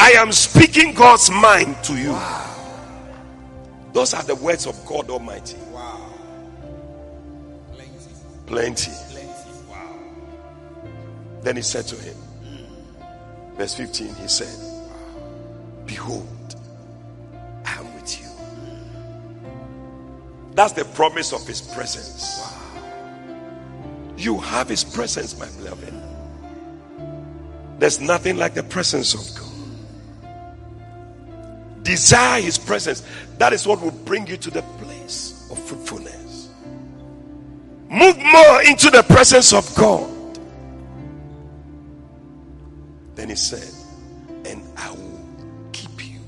I am speaking God's mind to you. Those are the words of God Almighty. Wow. Plenty. Then he said to him, verse 15, he said, Behold, I am with you. That's the promise of his presence. You have his presence, my beloved. There's nothing like the presence of God. Desire his presence. That is what will bring you to the place of fruitfulness. Move more into the presence of God. Then he said, And I will keep you.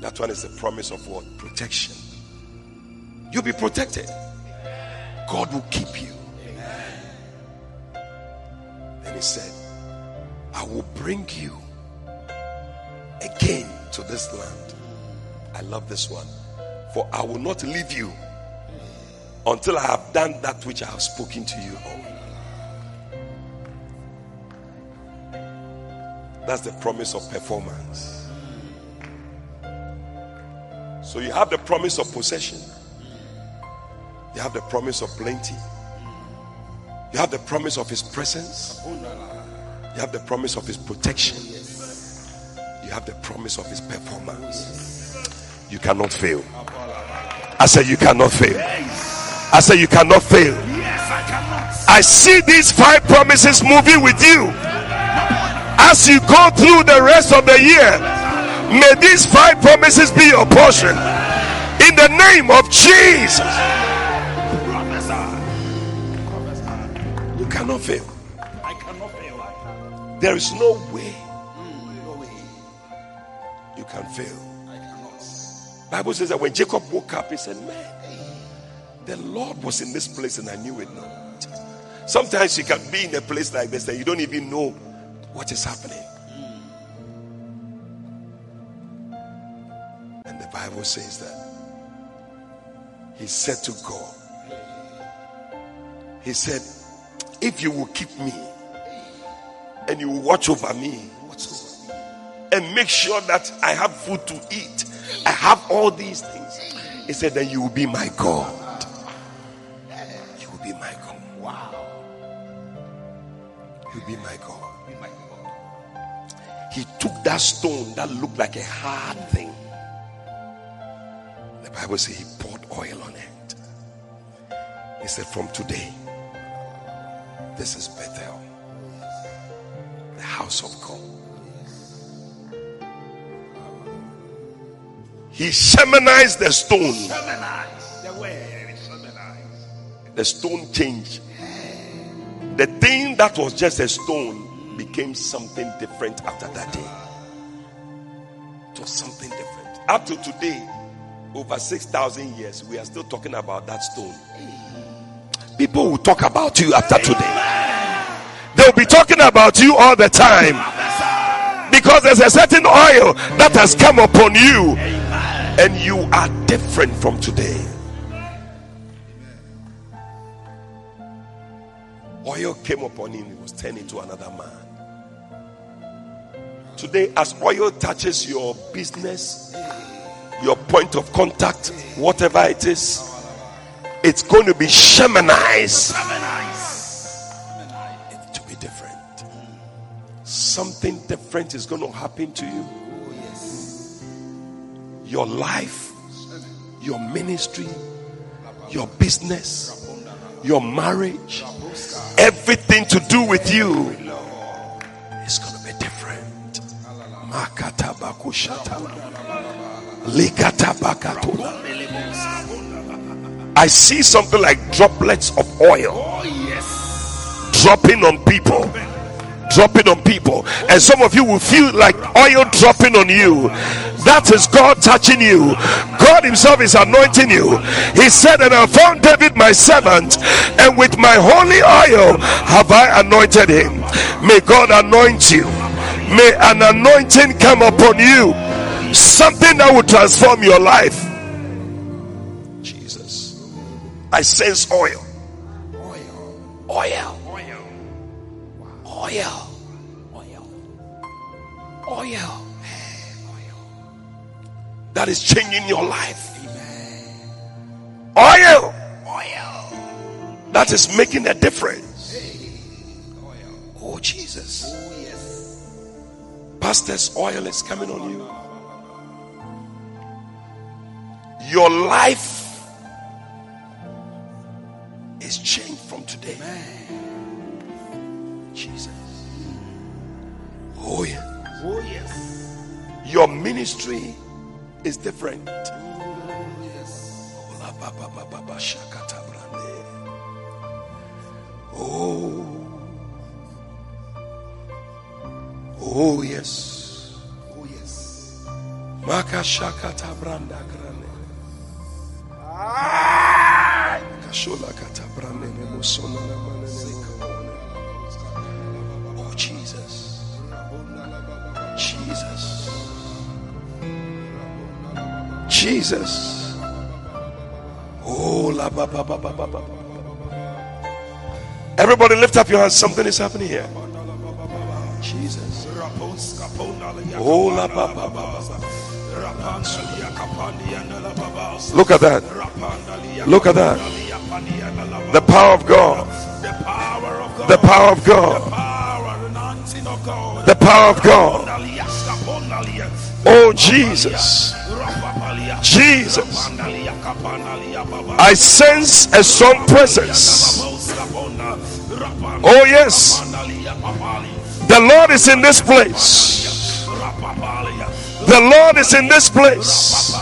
That one is the promise of what? Protection. You'll be protected. God will keep you. Then he said, I will bring you again to this land. I love this one. For I will not leave you until I have done that which I have spoken to you of. That's the promise of performance. So you have the promise of possession. You have the promise of plenty. You have the promise of his presence. You have the promise of his protection. You have the promise of his performance. You cannot fail. I said you cannot fail. I said you cannot fail. I. I see these five promises moving with you. As you go through the rest of the year, may these five promises be your portion. In the name of Jesus. You cannot fail. I cannot fail. There is no way No way. you can fail. I cannot. Bible says that when Jacob woke up, he said, Man, the Lord was in this place and I knew it not. Sometimes you can be in a place like this that you don't even know what is happening. And the Bible says that he said to God, He said, If you will keep me and you will watch over me and make sure that I have food to eat, I have all these things. He said, Then you will be my God. You will be my God. Wow. You will be my God. He took that stone that looked like a hard thing. The Bible says he poured oil on it. He said, From today, this is Bethel, the house of God. He shamanized the stone. The stone changed. The thing that was just a stone became something different after that day. It was something different. Up to today, over 6,000 years, we are still talking about that stone. People will talk about you after today. They'll be talking about you all the time. Because there's a certain oil that has come upon you. And you are different from today. Oil came upon him, he was turned into another man. Today, as oil touches your business, your point of contact, whatever it is, it's going to be shamanized to be different. Something different is going to happen to you. Your life, your ministry, your business, your marriage, everything to do with you I see something like droplets of oil dropping on people. Dropping on people, and some of you will feel like oil dropping on you. That is God touching you. God Himself is anointing you. He said, And I found David my servant, and with my holy oil have I anointed him. May God anoint you. May an anointing come upon you. Something that will transform your life. Jesus. I sense oil. Oil. Oil. Oil. Oil. Oil. That is changing your life. Oil. Oil. That is making a difference. Oh, Jesus. Pastor's oil is coming on you. Your life is changed from today. Jesus. Oh, yeah. Oh, yes. Your ministry is different. Oh, oh Oh, yes. Oh, yes. Makashakata branda grane. Ah! Kashola kata brande ne musona ne mukabone. Oh Jesus. Jesus. Jesus. Oh la ba ba ba ba ba ba. Everybody lift up your hands. Something is happening here. Jesus. Look at that. Look at that. The power of God. The power of God. The power of God. Oh Jesus. Jesus. I sense a strong presence. Oh yes. The Lord is in this place. The Lord is in this place.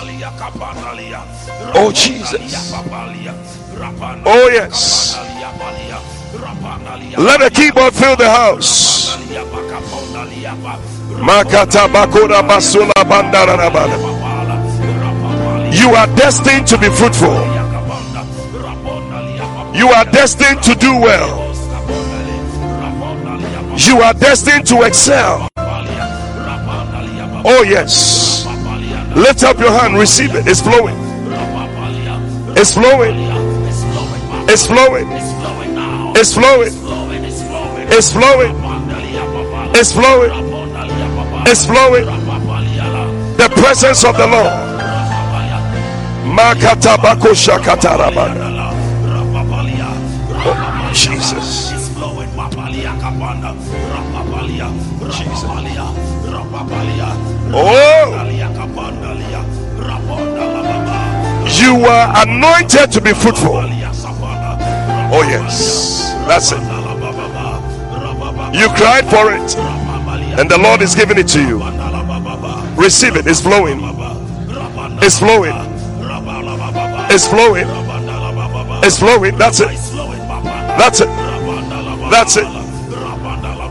Oh Jesus. Oh yes. Let the keyboard fill the house. You are destined to be fruitful. You are destined to do well. You are destined to excel. Oh, yes. Lift up your hand, receive it. It's flowing. It's flowing. It's flowing. It's flowing. It's flowing. It's flowing. It's flowing. The presence of the Lord. Makatabako shakatarabana. Oh, Jesus. Oh, you were anointed to be fruitful. Oh, yes. That's it. You cried for it, and the Lord is giving it to you. Receive it. It's flowing. It's flowing. It's flowing. It's flowing. That's it. That's it. That's it.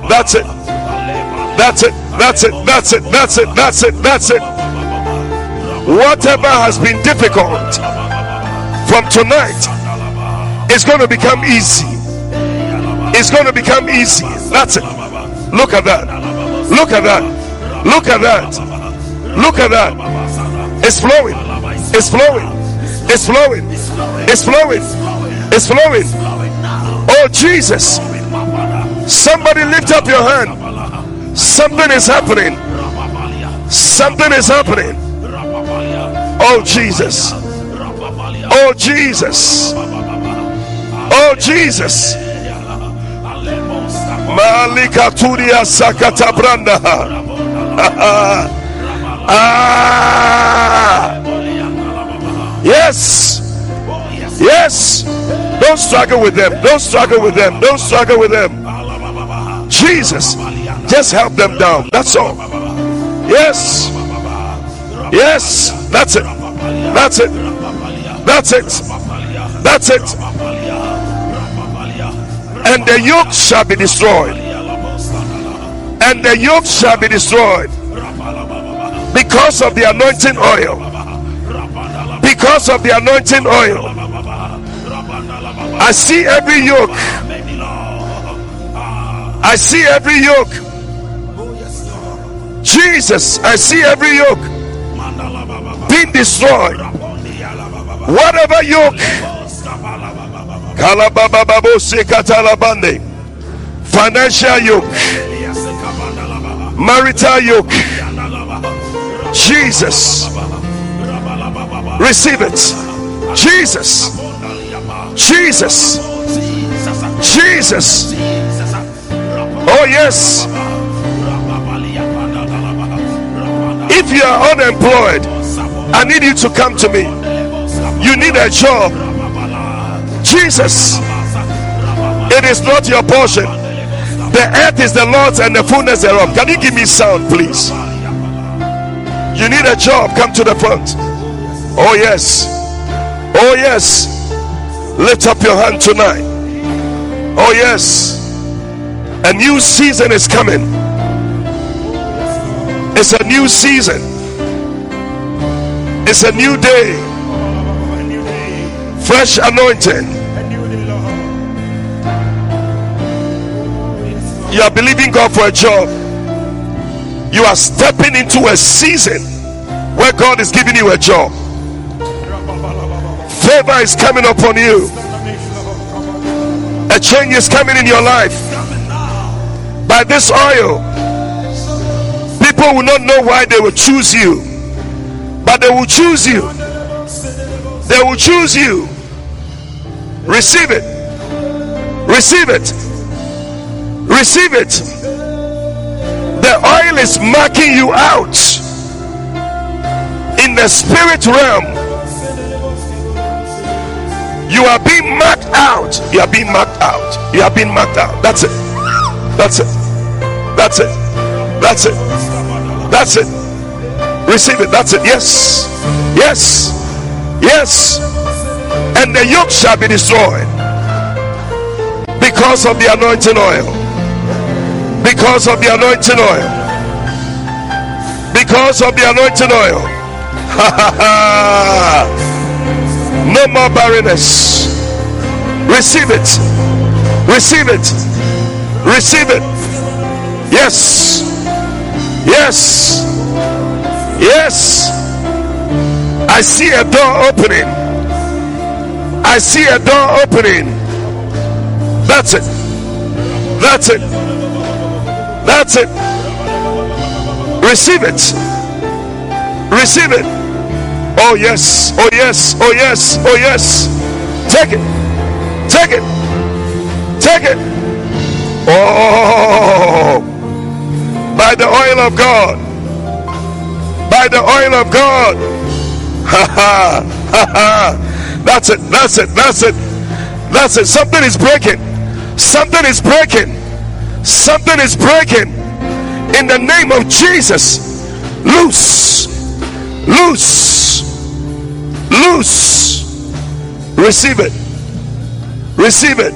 That's it. That's it. That's it. That's it. That's it. That's it. That's it. Whatever has been difficult from tonight is going to become easy. It's going to become easy. That's it. Look at that. Look at that. Look at that. Look at that. It's flowing. It's flowing. It's flowing. It's flowing. It's flowing. Oh Jesus. Somebody lift up your hand. Something is happening. Something is happening. Oh Jesus. Oh Jesus. Oh Jesus. Malika Turia Sakata Branda. ah. Yes. Yes. Don't struggle with them. Don't struggle with them. Don't struggle with them. Jesus. Just help them down. That's all. Yes. Yes. That's it. That's it. That's it. That's it. And the yoke shall be destroyed. And the yoke shall be destroyed because of the anointing oil. Because of the anointing oil. I see every yoke. I see every yoke. Jesus, I see every yoke being destroyed. Whatever yoke, financial yoke, marital yoke, Jesus, receive it. Jesus, Jesus, Jesus. Oh, yes. If you are unemployed, I need you to come to me. You need a job. Jesus, it is not your portion. The earth is the Lord's and the fullness thereof. Can you give me sound, please? You need a job, come to the front. Oh, yes. Oh, yes. Lift up your hand tonight. Oh, yes. A new season is coming. It's a new season. It's a new day. Fresh anointing. You are believing God for a job. You are stepping into a season where God is giving you a job. Favor is coming upon you. A change is coming in your life. By this oil, people will not know why they will choose you, but they will choose you. They will choose you. Receive it. Receive it. Receive it. The oil is marking you out in the spirit realm you are being marked out. You are being marked out. You are being marked out. That's it. That's it. That's it. That's it. That's it. Receive it. That's it. Yes. Yes. Yes. And the yoke shall be destroyed because of the anointing oil. Because of the anointing oil. Because of the anointing oil. No more barrenness. Receive it. Receive it. Receive it. Yes. Yes. Yes. I see a door opening. I see a door opening. That's it. That's it. That's it. Receive it. Receive it. Oh, yes. Oh, yes. Oh, yes. Oh, yes. Take it. Take it. Take it. Oh, by the oil of God. By the oil of God. Ha ha. Ha ha. That's it. That's it. That's it. That's it. Something is breaking. Something is breaking. Something is breaking. In the name of Jesus. Loose. Loose loose. Receive it. Receive it.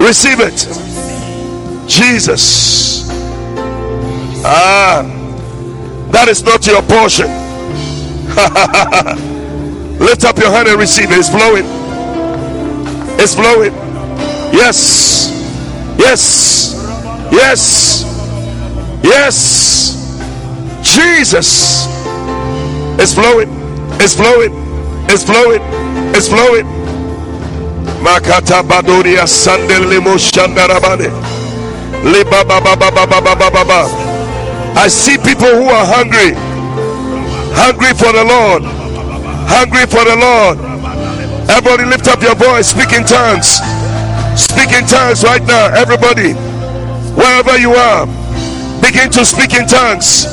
Receive it. Jesus. Ah, that is not your portion. Lift up your hand and receive it. It's flowing. It's flowing. Yes. Yes. Yes. Yes. Jesus. It's flowing. It's flowing. It's flowing. It's flowing. Makata Badoria Sandelimo Shandarabane. I see people who are hungry, hungry for the Lord, hungry for the Lord. Everybody, lift up your voice, speak in tongues, speak in tongues right now. Everybody, wherever you are, begin to speak in tongues,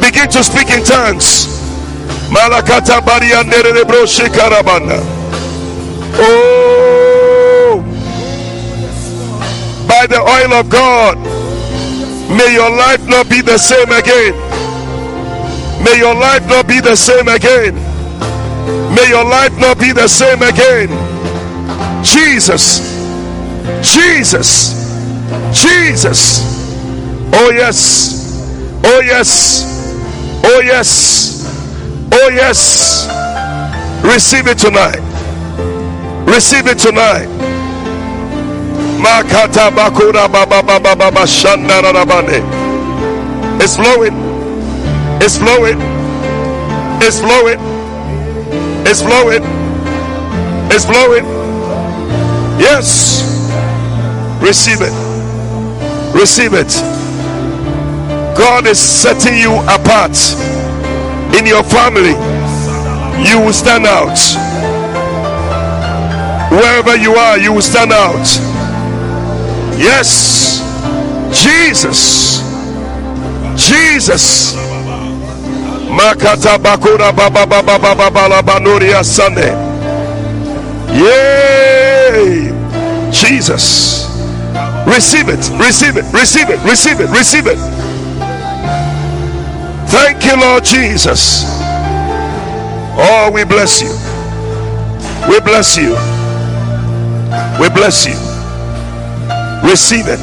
begin to speak in tongues. Malakata Bariandere Bro Shekarabanda. Oh, by the oil of God, may your life not be the same again. May your life not be the same again. May your life not be the same again. Jesus, Jesus, Jesus. Oh, yes, oh, yes, oh, yes, oh, yes. Receive it tonight. Receive it tonight. Makata bakura baba baba baba rabane. It's flowing. It's flowing. It's flowing. It's flowing. It's flowing. Yes. Receive it. Receive it. God is setting you apart in your family. You will stand out. Wherever you are, you will stand out. Yes. Jesus. Jesus. Makata bakura baba baba baba baba banuria. Yay. Jesus. Receive it. Receive it. Receive it. Receive it. Receive it. Thank you, Lord Jesus. Oh, we bless you. We bless you. We bless you. Receive it.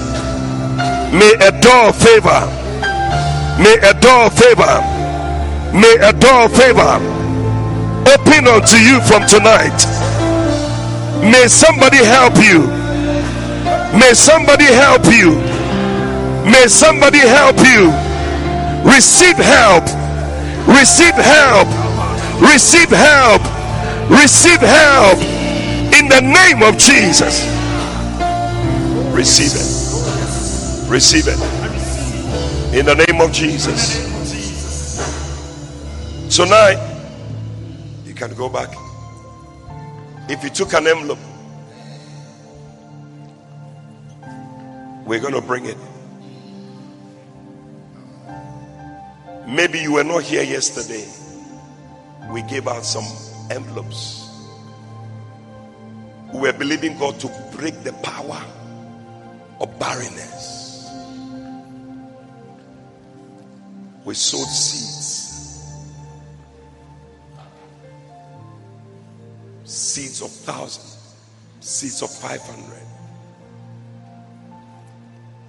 May a door favor, may a door of favor, may a door of favor open unto you from tonight. May somebody help you. May somebody help you. May somebody help you. Receive help. Receive help. Receive help. Receive help in the name of Jesus. Receive it. Receive it. In the name of Jesus. Tonight, you can go back. If you took an envelope, we're going to bring it. Maybe you were not here yesterday. We gave out some envelopes we were believing God to break the power of barrenness. We sowed seeds, seeds of thousand, seeds of five hundred,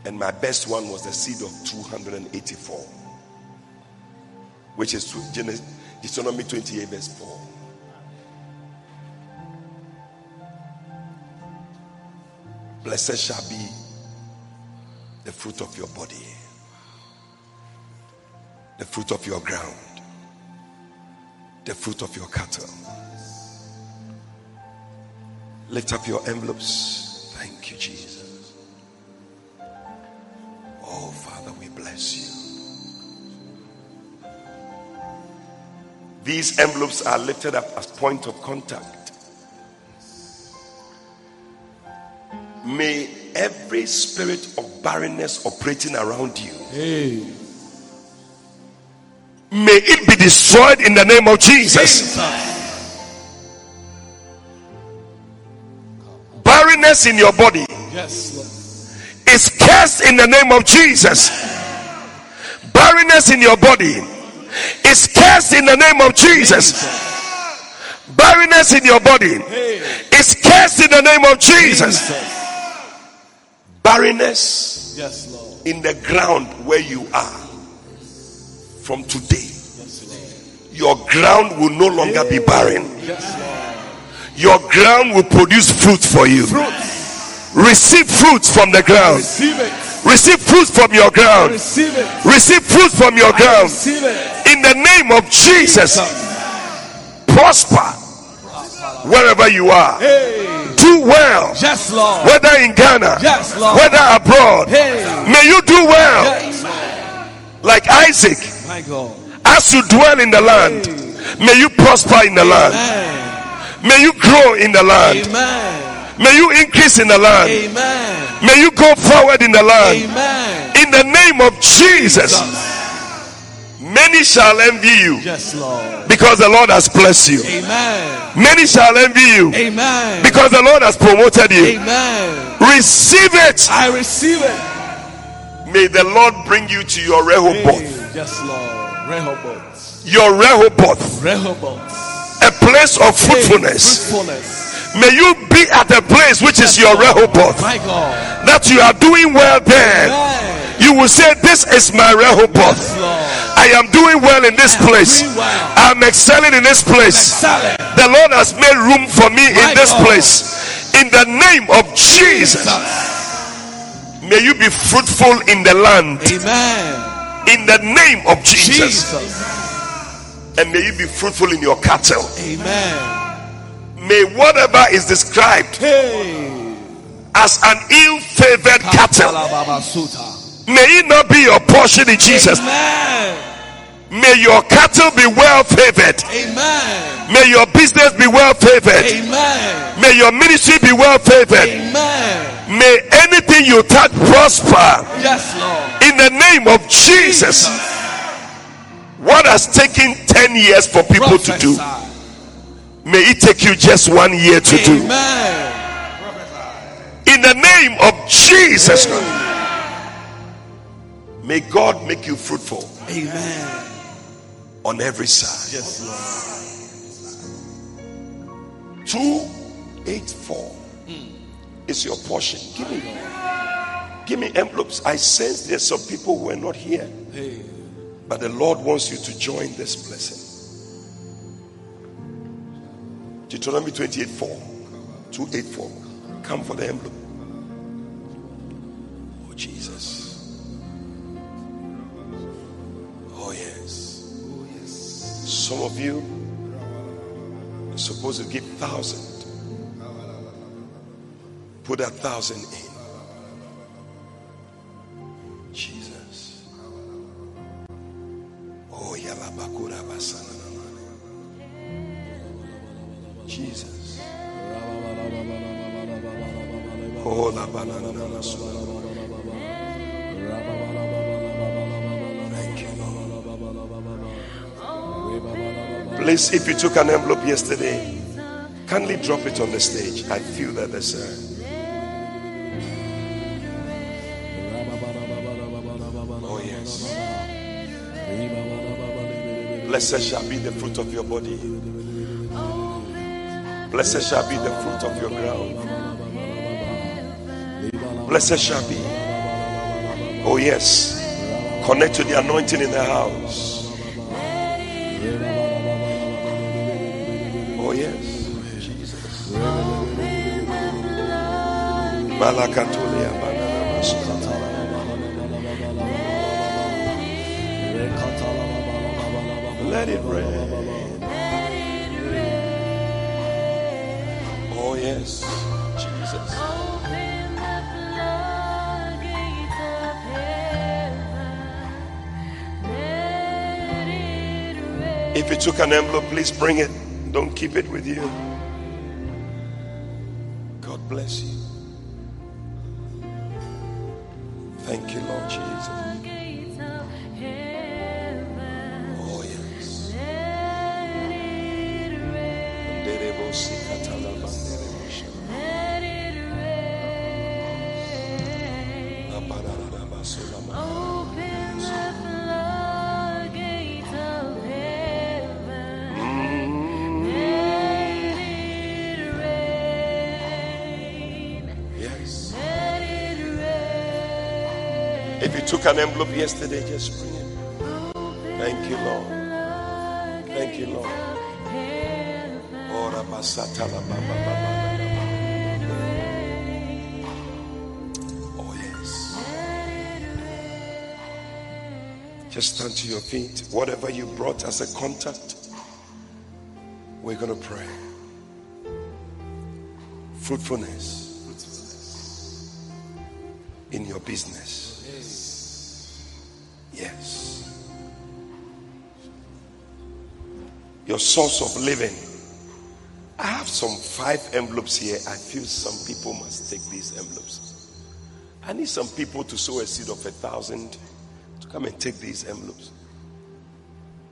and my best one was the seed of two hundred and eighty-four, which is Deuteronomy twenty-eight verse four. Blessed shall be the fruit of your body, the fruit of your ground, the fruit of your cattle. Lift up your envelopes. Thank you, Jesus. Oh, Father, we bless you. These envelopes are lifted up as point of contact May every spirit of barrenness operating around you. Hey. May it be destroyed in the name of Jesus. Jesus. Barrenness in your body yes, is cursed in the name of Jesus. Barrenness in your body is cursed in the name of Jesus. Barrenness in your body is cursed in the name of Jesus barrenness yes, Lord. in the ground where you are from today. Your ground will no longer be barren. Your ground will produce fruit for you. Receive fruit from the ground. Receive fruit from your ground. Receive fruit from your ground. In the name of Jesus, prosper wherever you are do well. Yes, Lord. Whether in Ghana, Yes, Lord. whether abroad, may you do well. Like Isaac, My God. as you dwell in the land, may you prosper in the land. Amen. May you grow in the land. Amen. May you increase in the land. Amen. May you go forward in the land. In the name of Jesus, many shall envy you Yes, Lord. because the Lord has blessed you. Amen. Many shall envy you Amen. because the Lord has promoted you. Amen. Receive it. I receive it. May the Lord bring you to your Rehoboth. Yes, Lord. Rehoboth. Your Rehoboth, Rehoboth. a place of fruitfulness. Fruitfulness. May you be at a place which is your Rehoboth. My God. That you are doing well there. Amen. You will say, This is my Rehoboth. Yes. I am doing well in this place. well. I'm excelling in this place. The Lord has made room for me in this God. place. In the name of Jesus. May you be fruitful in the land. Amen. In the name of Jesus. Jesus. And may you be fruitful in your cattle. Amen. May whatever is described Hey. as an ill favored cattle, may it not be your portion in Jesus. Amen. May your cattle be well favored. Amen. May your business be well favored. Amen. May your ministry be well favored. Amen. May anything you touch prosper Yes, Lord. in the name of Jesus. What has taken 10 years for people to do, may it take you just one year to do. Amen. In the name of Jesus. May God make you fruitful Amen. on every side. Yes, Lord. 284 is your portion. Give me give me envelopes. I sense there's some people who are not here, but the Lord wants you to join this blessing. Deuteronomy 28 4. 284. Come for the envelope. Oh, Jesus. Oh, yes. Oh, yes. Some of you are supposed to give thousand. Put a thousand in. Jesus. Oh, yalabakura basana. Jesus. Oh, la banana. Please, if you took an envelope yesterday, kindly drop it on the stage. I feel that there's a. Blessed shall be the fruit of your body. Blessed shall be the fruit of your ground. Blessed shall be. Oh, yes. Connect to the anointing in the house. Oh, yes. Jesus. Malakatulia Let it rain. Oh, yes. Jesus. If you took an envelope, please bring it. Don't keep it with you. God bless you. Took an envelope yesterday, just bring it. Thank you, Lord. Thank you, Lord. Oh, yes. Just stand to your feet. Whatever you brought as a contact, we're going to pray. Fruitfulness in your business. Your source of living. I have some five envelopes here. I feel some people must take these envelopes. I need some people to sow a seed of a thousand to come and take these envelopes.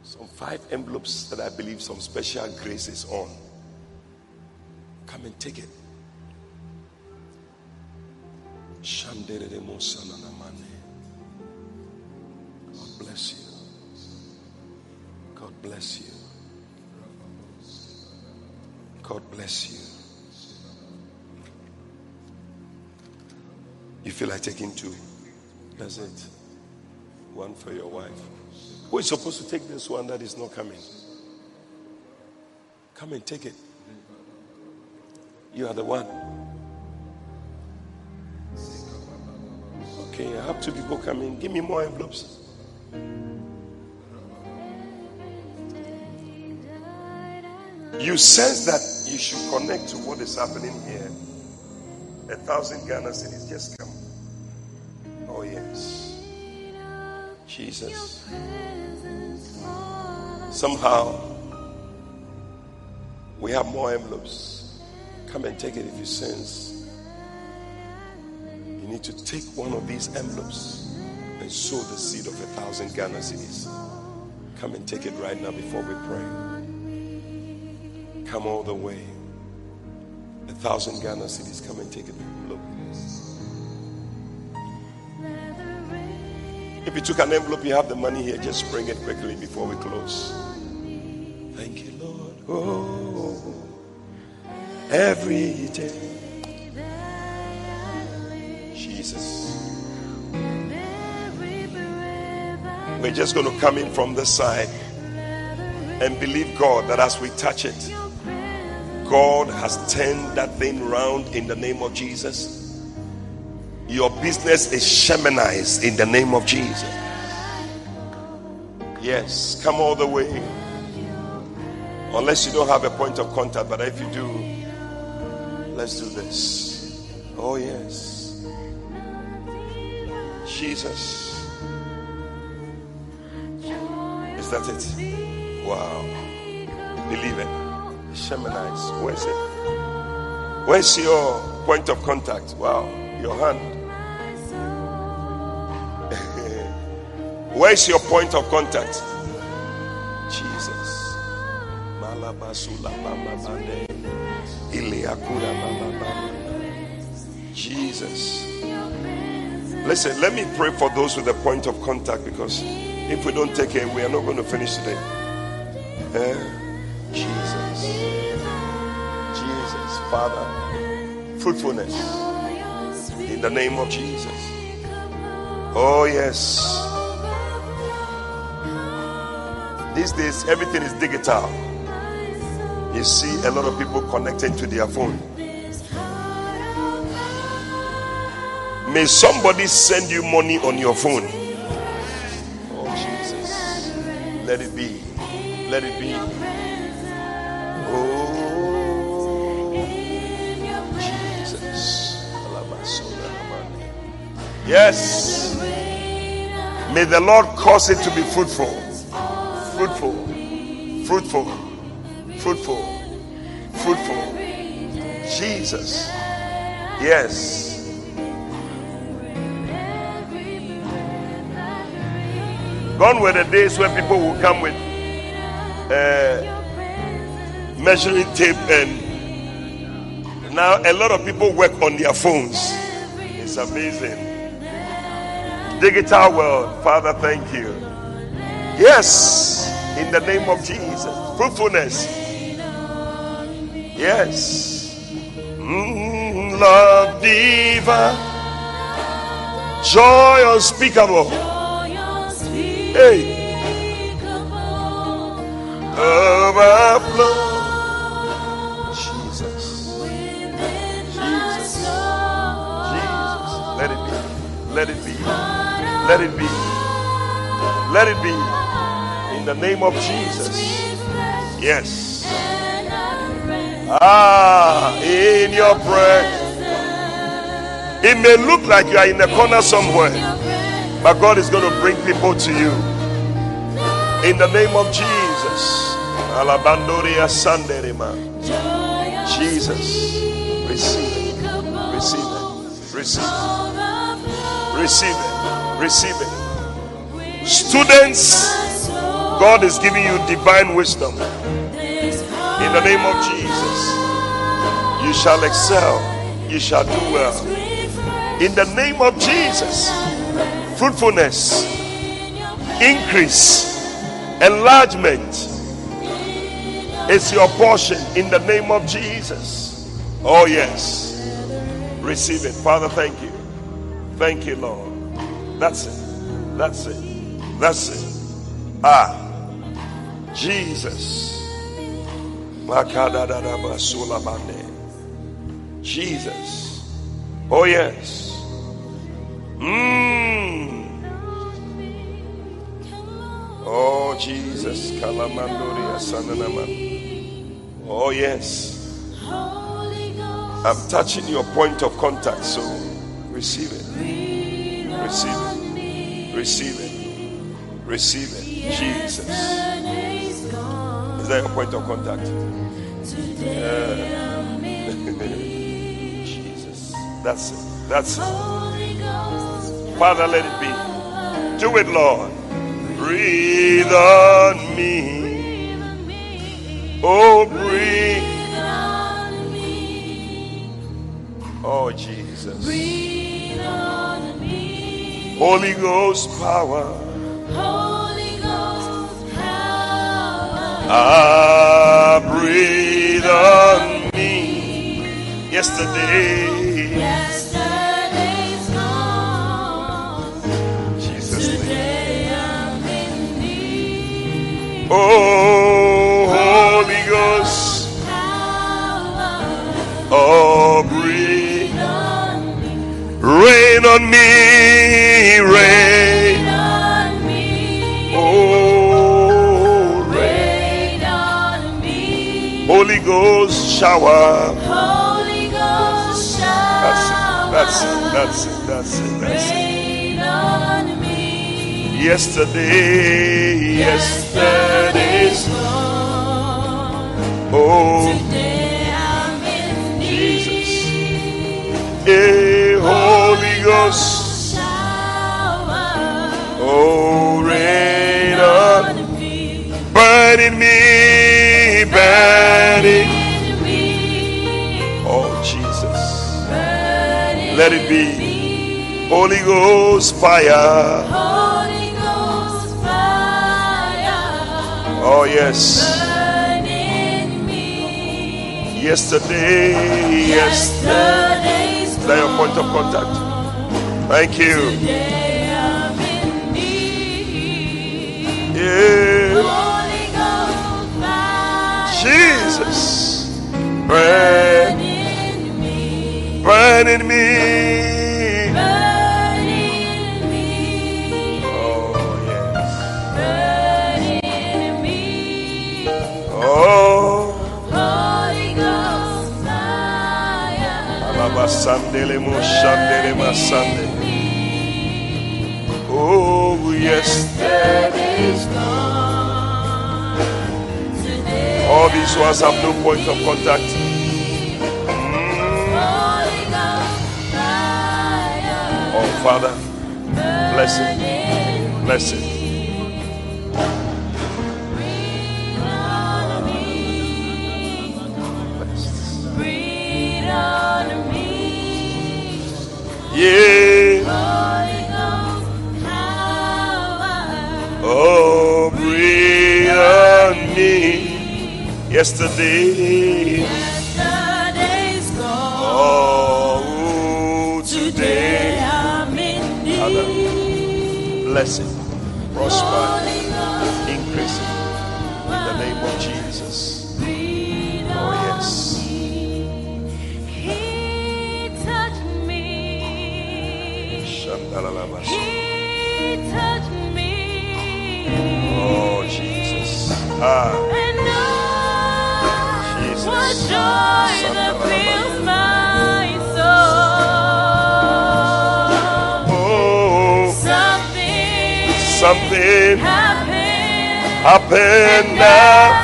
Some five envelopes that I believe some special grace is on. Come and take it. God bless you. God bless you. God bless you. You feel like taking two? That's it. One for your wife. Who is supposed to take this one that is not coming? Come and take it. You are the one. Okay, I have two people coming. Give me more envelopes. You sense that you should connect to what is happening here. A thousand Ghana cedis just come. Oh, yes. Jesus. Somehow, we have more envelopes. Come and take it if you sense. You need to take one of these envelopes and sow the seed of a thousand Ghana cedis. Come and take it right now before we pray. Come all the way. A thousand Ghana cedis, Come and take it. Look. If you took an envelope, you have the money here. Just bring it quickly before we close. Thank you, Lord. Oh, every day. Jesus. We're just going to come in from this side and believe God that as we touch it, God has turned that thing around in the name of Jesus. Your business is shamanized in the name of Jesus. Yes, come all the way. Unless you don't have a point of contact, but if you do, let's do this. Oh, yes. Jesus. Is that it? Wow. Believe it. Shamanized. Where's it? Where's your point of contact? Wow. Your hand. Where's your point of contact? Jesus. Jesus. Listen, let me pray for those with a point of contact because if we don't take it, we are not going to finish today. Eh? Father, fruitfulness in the name of Jesus. Oh, yes. These days, everything is digital. You see a lot of people connecting to their phone. May somebody send you money on your phone. Oh, Jesus. Let it be. Let it be. Yes. May the Lord cause it to be fruitful. Fruitful. Fruitful. Fruitful. Fruitful. Jesus. Yes. Gone were the days when people would come with uh, measuring tape and now a lot of people work on their phones. It's amazing. Digital world, Father, thank you. Yes, in the name of Jesus. Fruitfulness. Yes. Mm, love diva. Joy unspeakable. Hey. Overflow. Let it be. Let it be. In the name of Jesus. Yes. Ah, in your presence. It may look like you are in a corner somewhere, but God is going to bring people to you. In the name of Jesus. Alabandoria Sanderema. Jesus. Receive it. Receive it. Receive it. Receive it. Receive it. Students, God is giving you divine wisdom. In the name of Jesus. You shall excel. You shall do well. In the name of Jesus. Fruitfulness. Increase. Enlargement is your portion in the name of Jesus. Oh, yes. Receive it. Father, thank you. Thank you, Lord. That's it. That's it. That's it. Ah. Jesus. Jesus. Oh, yes. Mmm. Oh, Jesus. Oh, yes. I'm touching your point of contact, so receive it. Receive it. Receive it. Receive it. Jesus. Is that your point of contact? Uh, Jesus. That's it. That's it. Father, let it be. Do it, Lord. Breathe on me. Oh, breathe. Oh, Jesus. Holy Ghost power. Holy Ghost power. Ah, breathe on me. Yesterday. Yesterday's gone. Jesus'. Today I'm in need. Oh, Holy Ghost. Power. Oh, breathe. Rain on me. Rain. On me. Rain. Oh, rain on me. Holy Ghost shower. Holy Ghost shower. That's it. That's it. That's it. That's it. That's it. Rain on me. Yesterday, yesterday's gone. oh Today I'm in Jesus, need. yeah, Holy Ghost, oh rain on, me. burn in me, burn in, me. oh Jesus, let it be. Holy Ghost fire, Holy Ghost fire. oh yes, yesterday, yes, Yesterday's is that your point of contact? Thank you, burn, in me. burn in me. Oh, burn in me. Oh, yes. Burn in me. Oh, Holy Ghost fire. Alaba Sandele Mo Masande. Oh, yes. Yesterday's gone. Today All these ones have no point of contact. Father, bless it, bless it. Yeah. Oh, breathe on me. Yesterday. Something happened. happened now.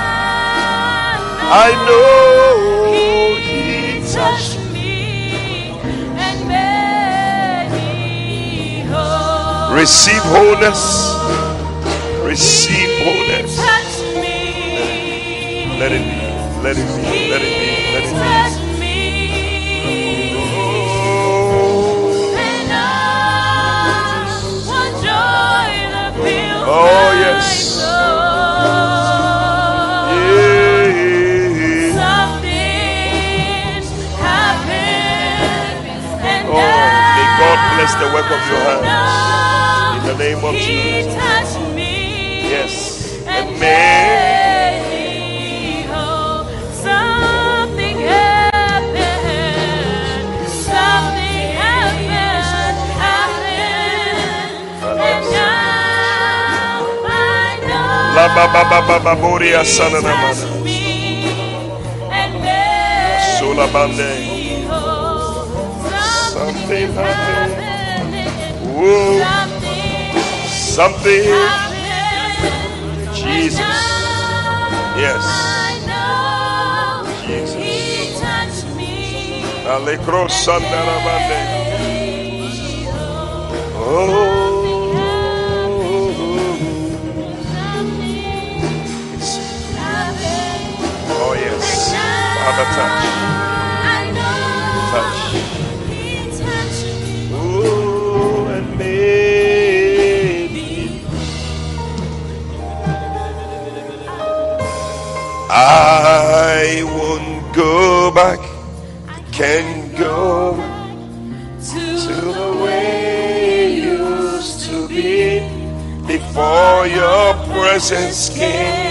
I know He He touched me and made me whole. Receive wholeness. Receive wholeness. Touch me. Let it be. Let it be. Let it be. Let it be. Oh, yes. yeah. Something happened, and Oh, may God bless the work of your hands. In the name of Jesus. Yes. And may and make Sola bande. Something happened. Whoa. Something. Jesus. Yes. Jesus. Alekro sana na bande. made me whole. Oh. Father touch. Touch. Oh, and. I won't go back. I Can't go to the way it used to be before your presence came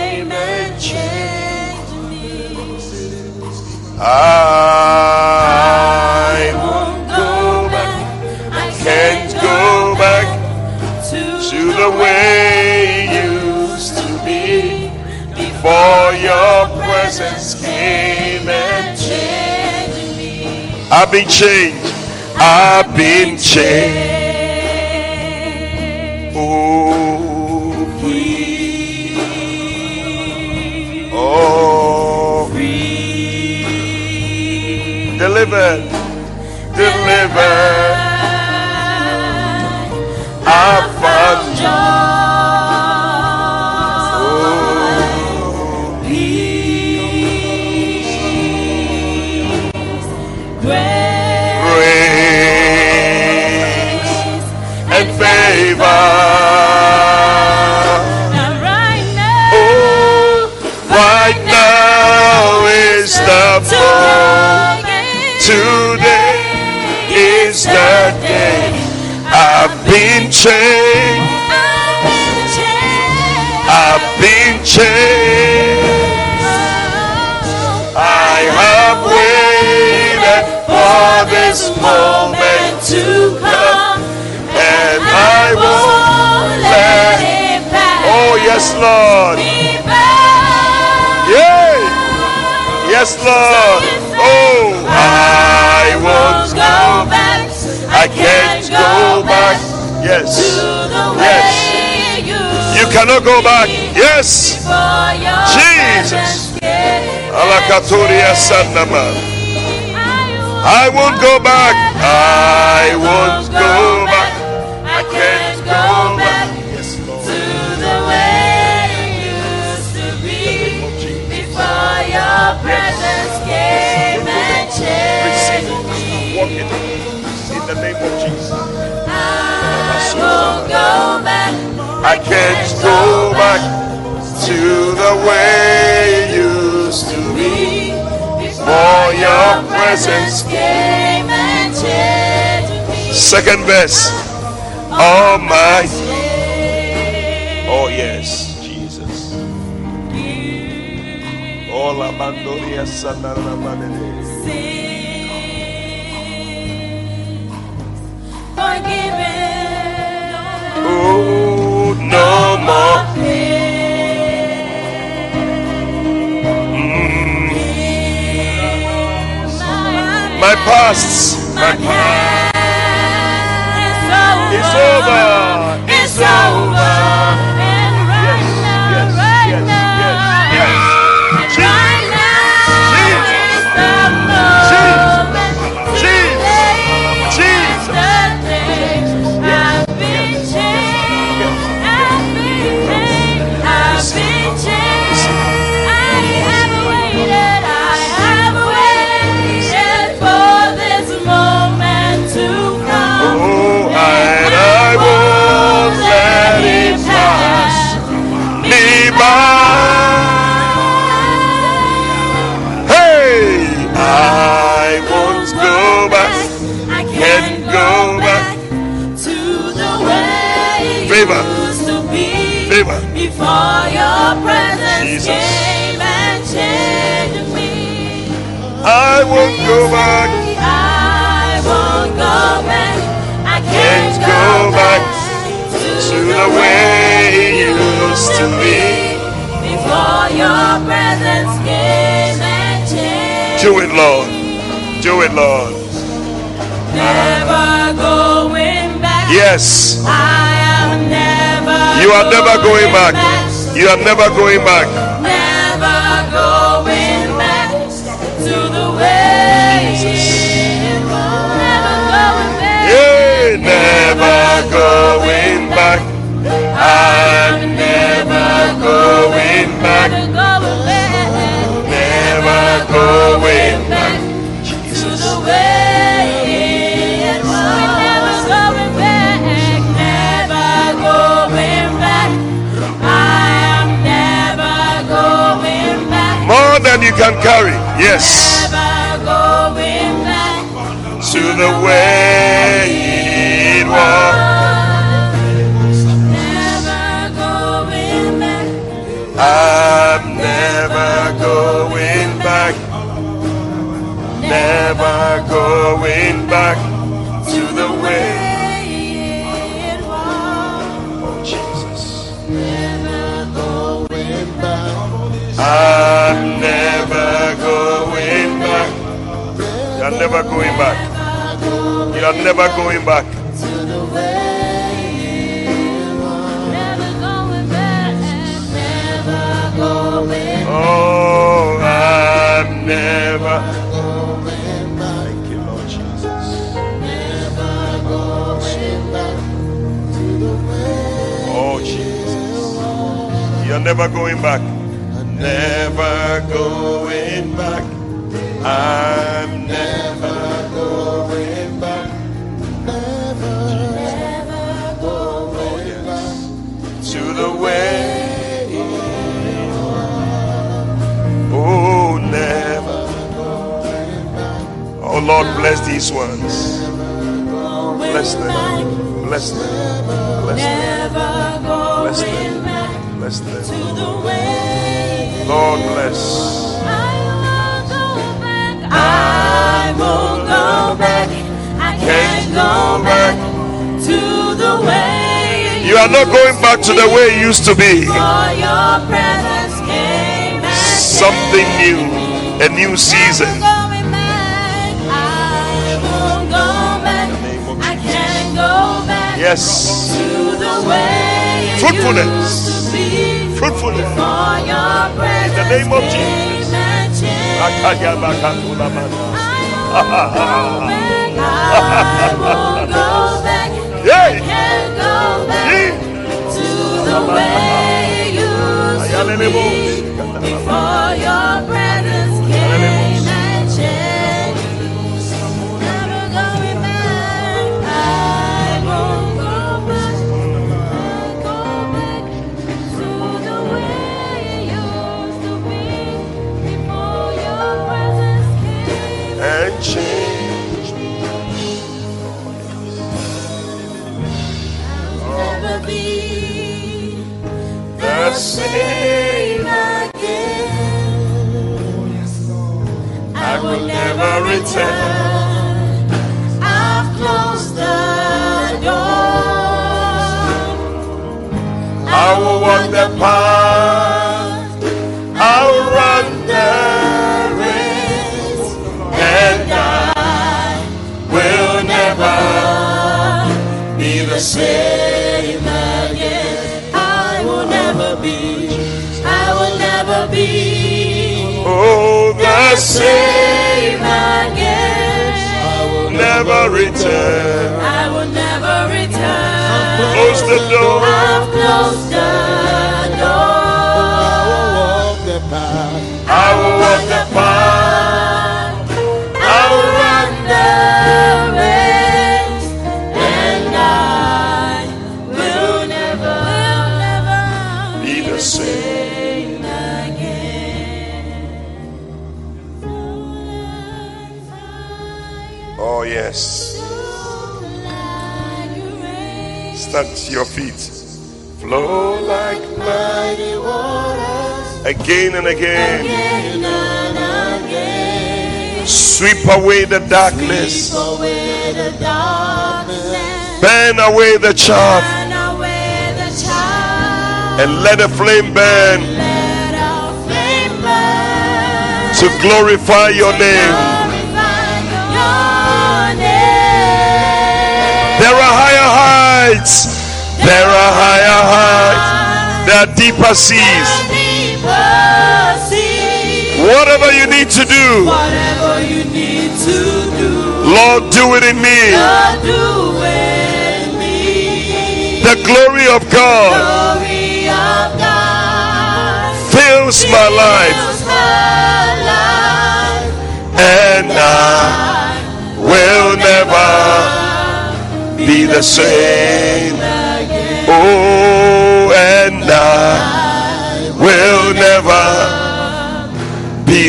I won't go back. I Can't go back to the way it used to be before your presence came and change me. I've been changed. I've been changed. Delivered. Delivered. I changed. I've been changed. I have waited for this moment to come, and I won't let. it pass Oh yes, Lord. Yay! Yes, Lord. Oh, I won't go back. I can't go back. Yes. to the way Yes. you cannot go back. Yes. Jesus. presence gave Sandama. I won't go back. I won't go back. I can't go back to the way it used to be. For your presence. came and changed me. Second verse. Oh my. Oh yes, Jesus. Oh la bandoria sanara manene. Forgiven. Oh no more. pain. My past, my past It's is over. It's over. Before your presence Jesus. came and changed me. I won't go back. I won't go back. I Can't go back back to the way it used to be. Before your presence came and changed Do it, Lord. Do it, Lord. Never going back. Yes. I am never. You are never going back. You are never going back. Never going back to the way it. Never going back. Yeah, never going back. I'm never going back. Never going back. Never going back. Can carry. Yes. Never going back. To the way it was. Never going back. I'm never going back. Never going back never going back. Going back. Never going back. Never going Oh, I'm never. Thank you, Lord Jesus. Never going back. To the way. Oh, Jesus. You're never going back. Never going back. I'm these ones. Bless them. Bless them. Bless them. Bless them. Bless them. to the way. Lord, bless. I won't go back. I won't go back. I can't go back to the way You are not going back to the way it used to be. For your presence came and Something new, a new season. Yes. to the way Fruitfulness. used to be. Fruitfulness. Presence the name of Jesus. and changed Akayabakakulamana. I won't go back. Yay! Can't go back Yee. to the way it used to be before your presence Same. I will never return. I've closed the door. I will walk the path. I'll run the race. And I will never be the same Oh, the same. same again. Never return. I will never return. Close the door. I've closed the door. I will walk the path. Your feet. Flow like mighty waters. again and again. Again and again. Sweep away the darkness, Sweep away the darkness. burn away the chaff, Burn away the chaff. and let the flame burn Let our flame burn. to glorify your name. Glorify your name. There are there are higher heights, there are deeper seas. Whatever you need to do, Whatever you need to do, Lord, do it in me. Lord, do it in me. The glory of God Glory of God fills my life, fills my life. and I will never be the same.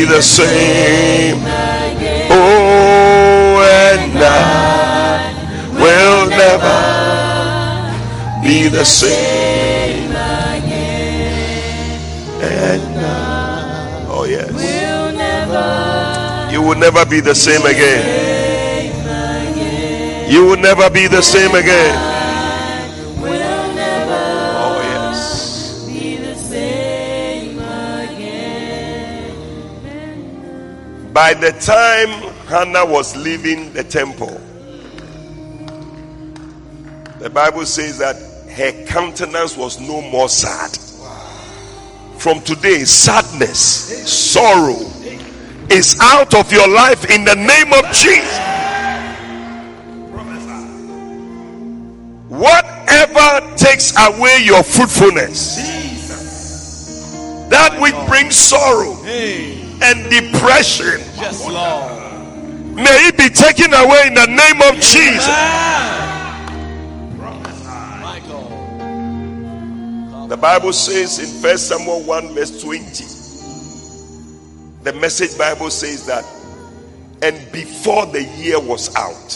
Be the same. Oh, and I will never be the same. And I, oh yes, you will never be the same again. You will never be the same again. By the time Hannah was leaving the temple, the Bible says that her countenance was no more sad. From today, sadness, sorrow is out of your life in the name of Jesus. Whatever takes away your fruitfulness, that which brings sorrow and depression, Yes, Lord. may it be taken away in the name of Jesus. The Bible says in First Samuel 1, verse 20, the message Bible says that, and before the year was out,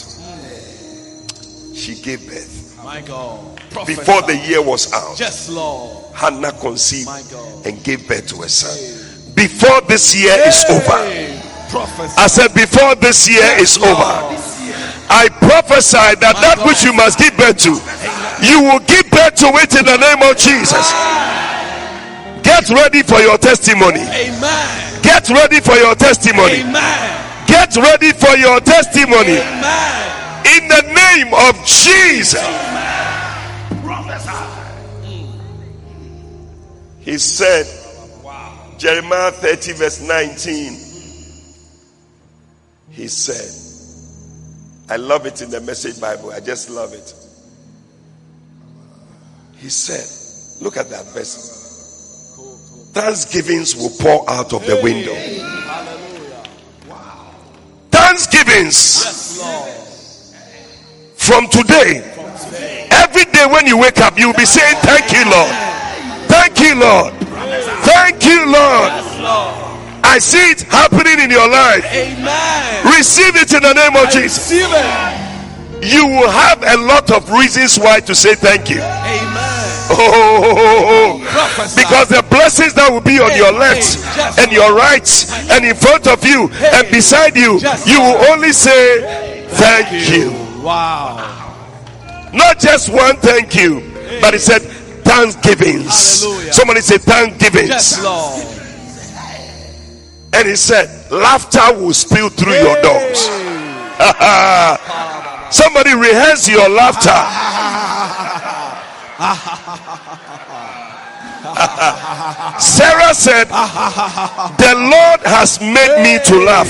she gave birth. My God. Before the year was out, Yes, Lord. Hannah conceived and gave birth to a son. Before this year is over, I said, before this year is over, I prophesy that that which you must give birth to, you will give birth to it in the name of Jesus. Get ready for your testimony. Amen. Get ready for your testimony. Amen. Get ready for your testimony Amen. in the name of Jesus. He said, Jeremiah 30, verse 19. He said, I love it in the message Bible. I just love it. He said, Look at that verse. Thanksgivings will pour out of the window. Thanksgivings from today. Every day when you wake up, you'll be saying, Thank you, Lord. Thank you, Lord. Thank you, Lord. I see it happening in your life. Amen. Receive it in the name of Jesus. You will have a lot of reasons why to say thank you. Amen. Oh, because the blessings that will be on your left and your right and in front of you and beside you, you will only say thank you. Wow. Not just one thank you, but it said thanksgivings. Hallelujah. Somebody say thanksgivings. Yes, Lord. And he said, laughter will spill through your doors. Somebody rehearse your laughter. Sarah said, The Lord has made me to laugh.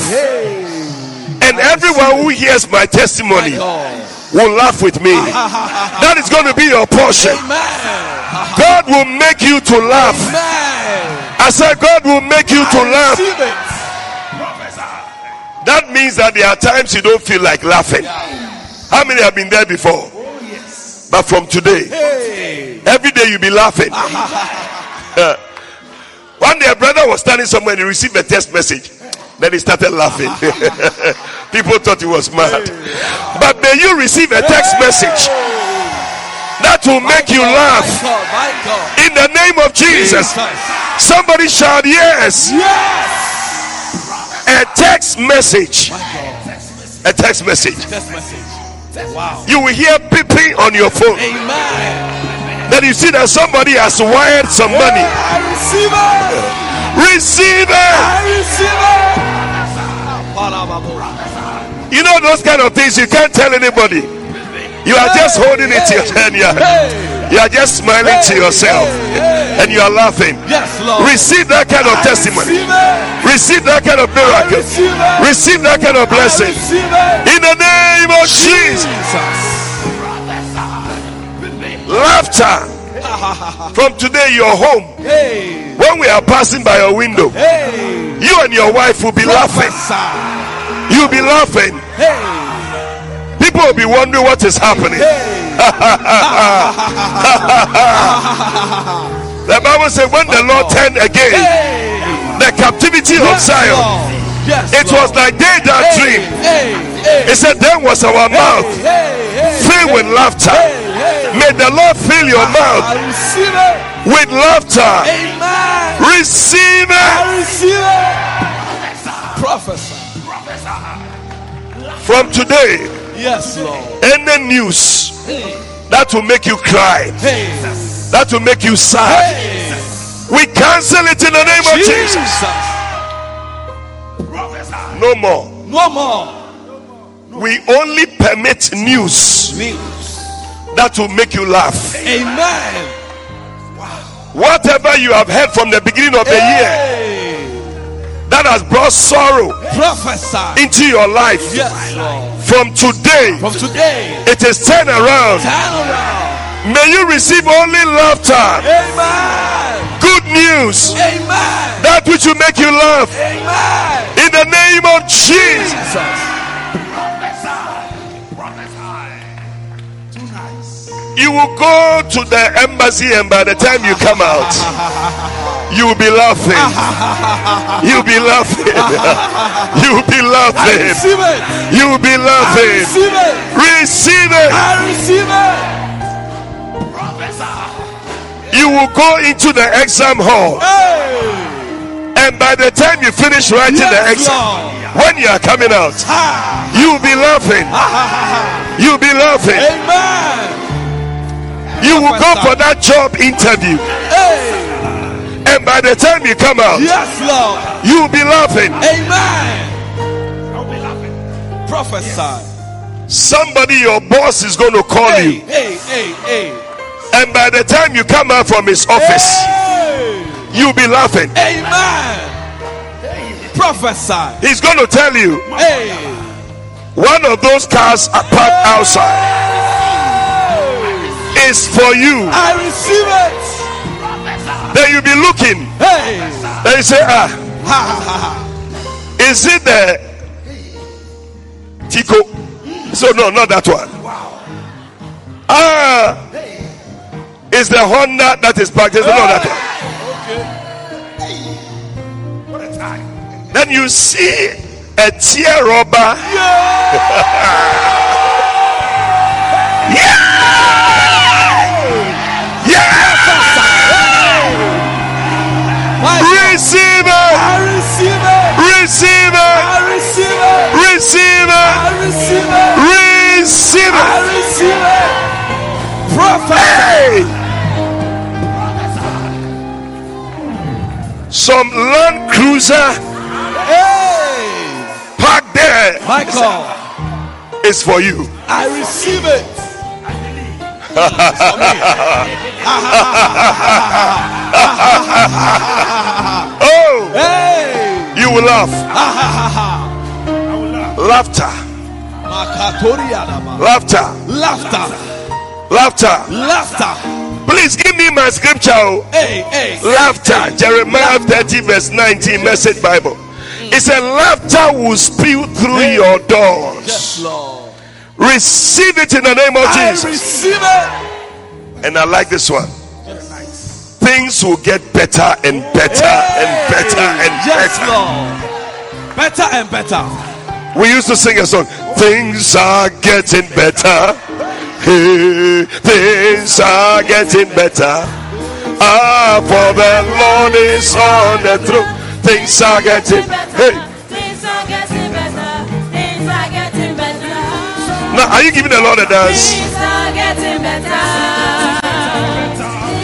And everyone who hears my testimony God. Will laugh with me. That is going to be your portion. God will make you to laugh. I said, God will make you to laugh. That means that there are times you don't feel like laughing. How many have been there before? But from today, every day you'll be laughing. One day a brother was standing somewhere and he received a text message. Then he started laughing. People thought he was mad. But may you receive a text message that will make you laugh. My God, my God. In the name of Jesus. Somebody shout yes. Yes. A text message. A text message. Text message. Wow. You will hear beeping on your phone. Amen. Then you see that somebody has wired some money. I receive it. Receive it. You know those kind of things you can't tell anybody. You are just holding it to your hand. You are, Hey. you are just smiling to yourself and you are laughing. Yes, Lord. Receive that kind of testimony. Receive. That kind of miracle. receive. That kind of blessing. In the name of Jesus. Laughter. From today, you're home. Hey. When we are passing by your window, Hey. you and your wife will be laughing. You'll be laughing. Hey. People will be wondering what is happening. The Bible said, when the Lord turned again, the captivity of Zion. Yes, it was like they that Hey, dream. Hey. Hey. It said, then was our mouth filled with laughter. May the Lord fill your mouth I receive it. with laughter. Amen. Receive it I receive it. Prophesy. from today. Yes, Lord. Any news that will make you cry, that will make you sad, we cancel it in the name of Jesus. No more. No more. We only permit news News. that will make you laugh. Amen. Wow. Whatever you have heard from the beginning of the year that has brought sorrow Prophesy. into your life, Yes, from today, From today, it is turned around. turn around. May you receive only laughter, Amen. News, Amen. that which will make you laugh. Amen. In the name of Jesus. Jesus. You will go to the embassy, and by the time you come out, you will be laughing. You'll be laughing. You'll be laughing. You'll be laughing. receive it. Receive it. I receive it. You will go into the exam hall, Hey. and by the time you finish writing the exam, Lord. when you are coming out, Ha. you'll be laughing. You'll be laughing. Amen. You will go for that job interview, Hey. and by the time you come out, Yes, Lord. you'll be laughing. Amen. I'll be laughing. Prophesy. Somebody, your boss, is going to call Hey, you, hey, hey, hey. And by the time you come out from his office, Hey. you'll be laughing. Amen. Prophesy. He's going to tell you Hey. one of those cars are parked outside is for you. I receive it. Then you'll be looking, Hey. and you say, Ah, Ha ha ha ha. is it the Tico? So, no, not that one. Ah, it's the Honda that is parked. It's not that one. What a time. Then you see a tear rubber. Yeah! My God. Receive it! I receive it. Receive it! I receive it. Receive it! I receive it. Receive I it! receive it. Prophet. Some Land Cruiser Hey. parked there Michael. it's for you. I receive it. Oh, Hey. you will laugh. Laughter, laughter, Laughter. laughter. Laughter. Please give me my scripture. oh. Hey, hey. Laughter. Jeremiah 30, verse 19, Message Bible. It said, Laughter will spew through your doors. Yes, Lord. Receive it in the name of I Jesus. receive it. And I like this one. Things will get better and better and better and yes, better. Lord. Better and better. We used to sing a song. Things are getting better. Hey, things are getting better. Ah, for the Lord is on the throne. Things are getting hey. Things are getting better. Things are getting better. Now, are you giving the Lord a dance? Things are getting better.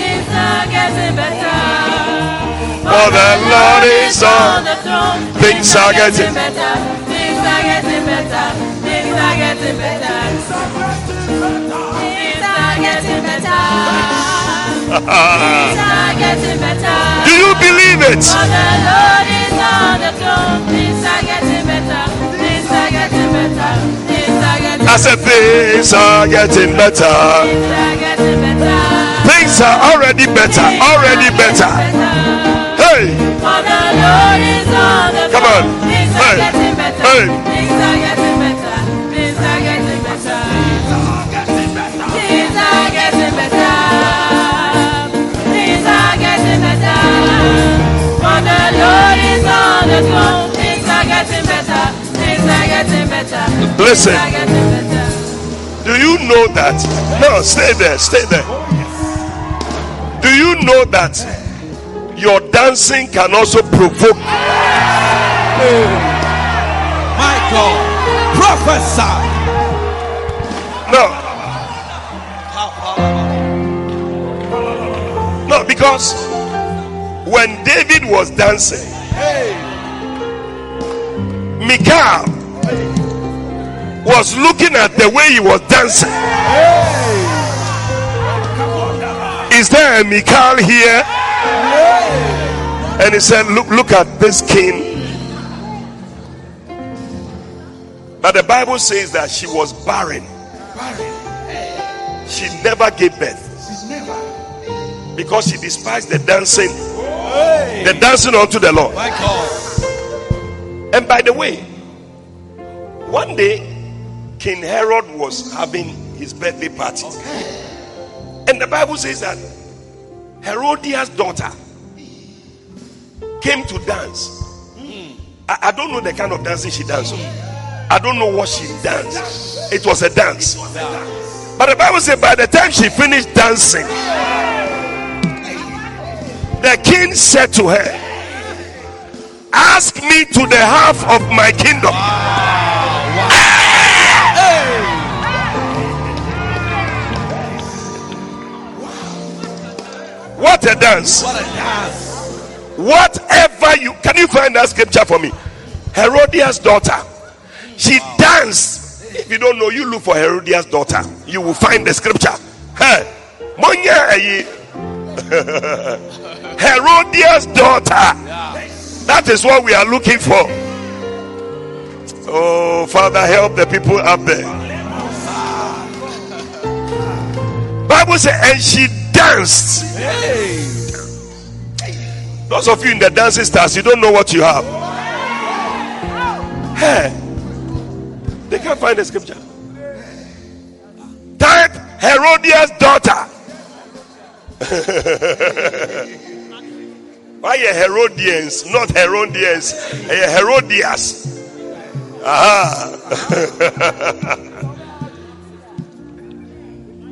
Things are getting better. For the Lord is on. the throne. Things are getting- better. Things are getting better. Things are getting better. Better. Things are getting I said things are getting better. Things are getting better. Things are already better. Already better. Hey, For the Lord is on the Come on. throne. Things are Hey. better. Hey. Things are getting better. Things are getting better. Listen. Things are getting better. do you know that? No, stay there. Stay there. Do you know that your dancing can also provoke? My God. Prophesy. No, no, because when David was dancing, Michal was looking at the way he was dancing. Is there a Michal here? And he said, Look, look at this king. But the Bible says that she was barren. She never gave birth. Because she despised the dancing, the dancing unto the Lord. And by the way, one day King Herod was having his birthday party. And the Bible says that Herodias' daughter came to dance. Hmm. I, I don't know the kind of dancing she danced. I don't know what she danced. It was a dance. But the Bible says by the time she finished dancing, the king said to her, Ask me to the half of my kingdom. Wow! What a dance. What a dance. Whatever you can you find that scripture for me? Herodias' daughter. She danced. If you don't know, you look for Herodias' daughter. You will find the scripture. Hey, eyi. Eh, Herodias' daughter. That is what we are looking for. Oh, Father, help the people up there. Bible says, and she danced. Those of you in the dancing stars, you don't know what you have. Hey, they can't find the scripture. Type Herodias' daughter. Why a Herodians, not Herodians, a Herodias? Aha.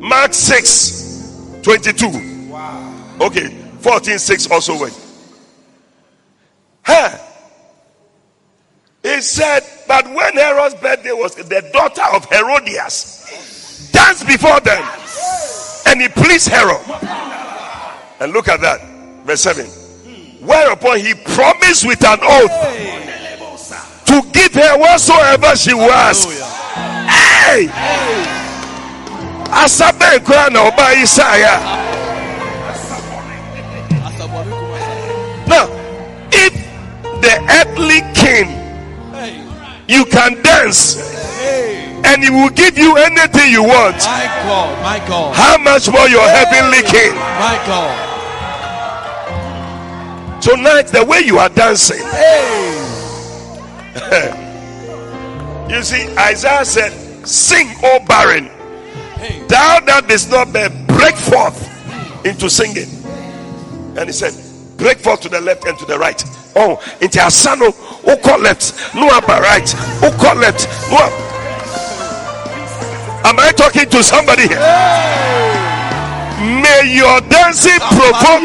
Mark 6 22. Okay, 14 6 also went. Huh? He said, but when Herod's birthday was, the daughter of Herodias danced before them, and he pleased Herod. And look at that, verse 7. Whereupon he promised with an oath to give her whatsoever she was. Hey! Asabe nkura na ọba Isaiah. Now, if the earthly king you can dance and he will give you anything you want, My God. My God. how much more your heavenly king? My God. Tonight, the way you are dancing, Hey. you see, Isaiah said, Sing, O barren, Hey. thou that didst not bear, break forth into singing. And he said, Break forth to the left and to the right. Oh, into Asano, who call left, no upper right, who call left, no up. Am I talking to somebody here? May your dancing provoke.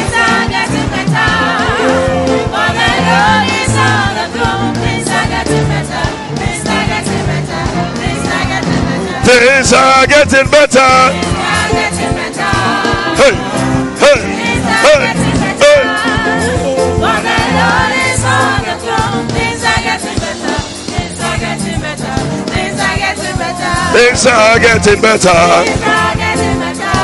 things are getting better. Things are getting better. Hey, hey, Things are hey, getting hey. For the Lord is on the throne. Things are getting better. Things are getting better. Things are getting better. Things are getting better. Things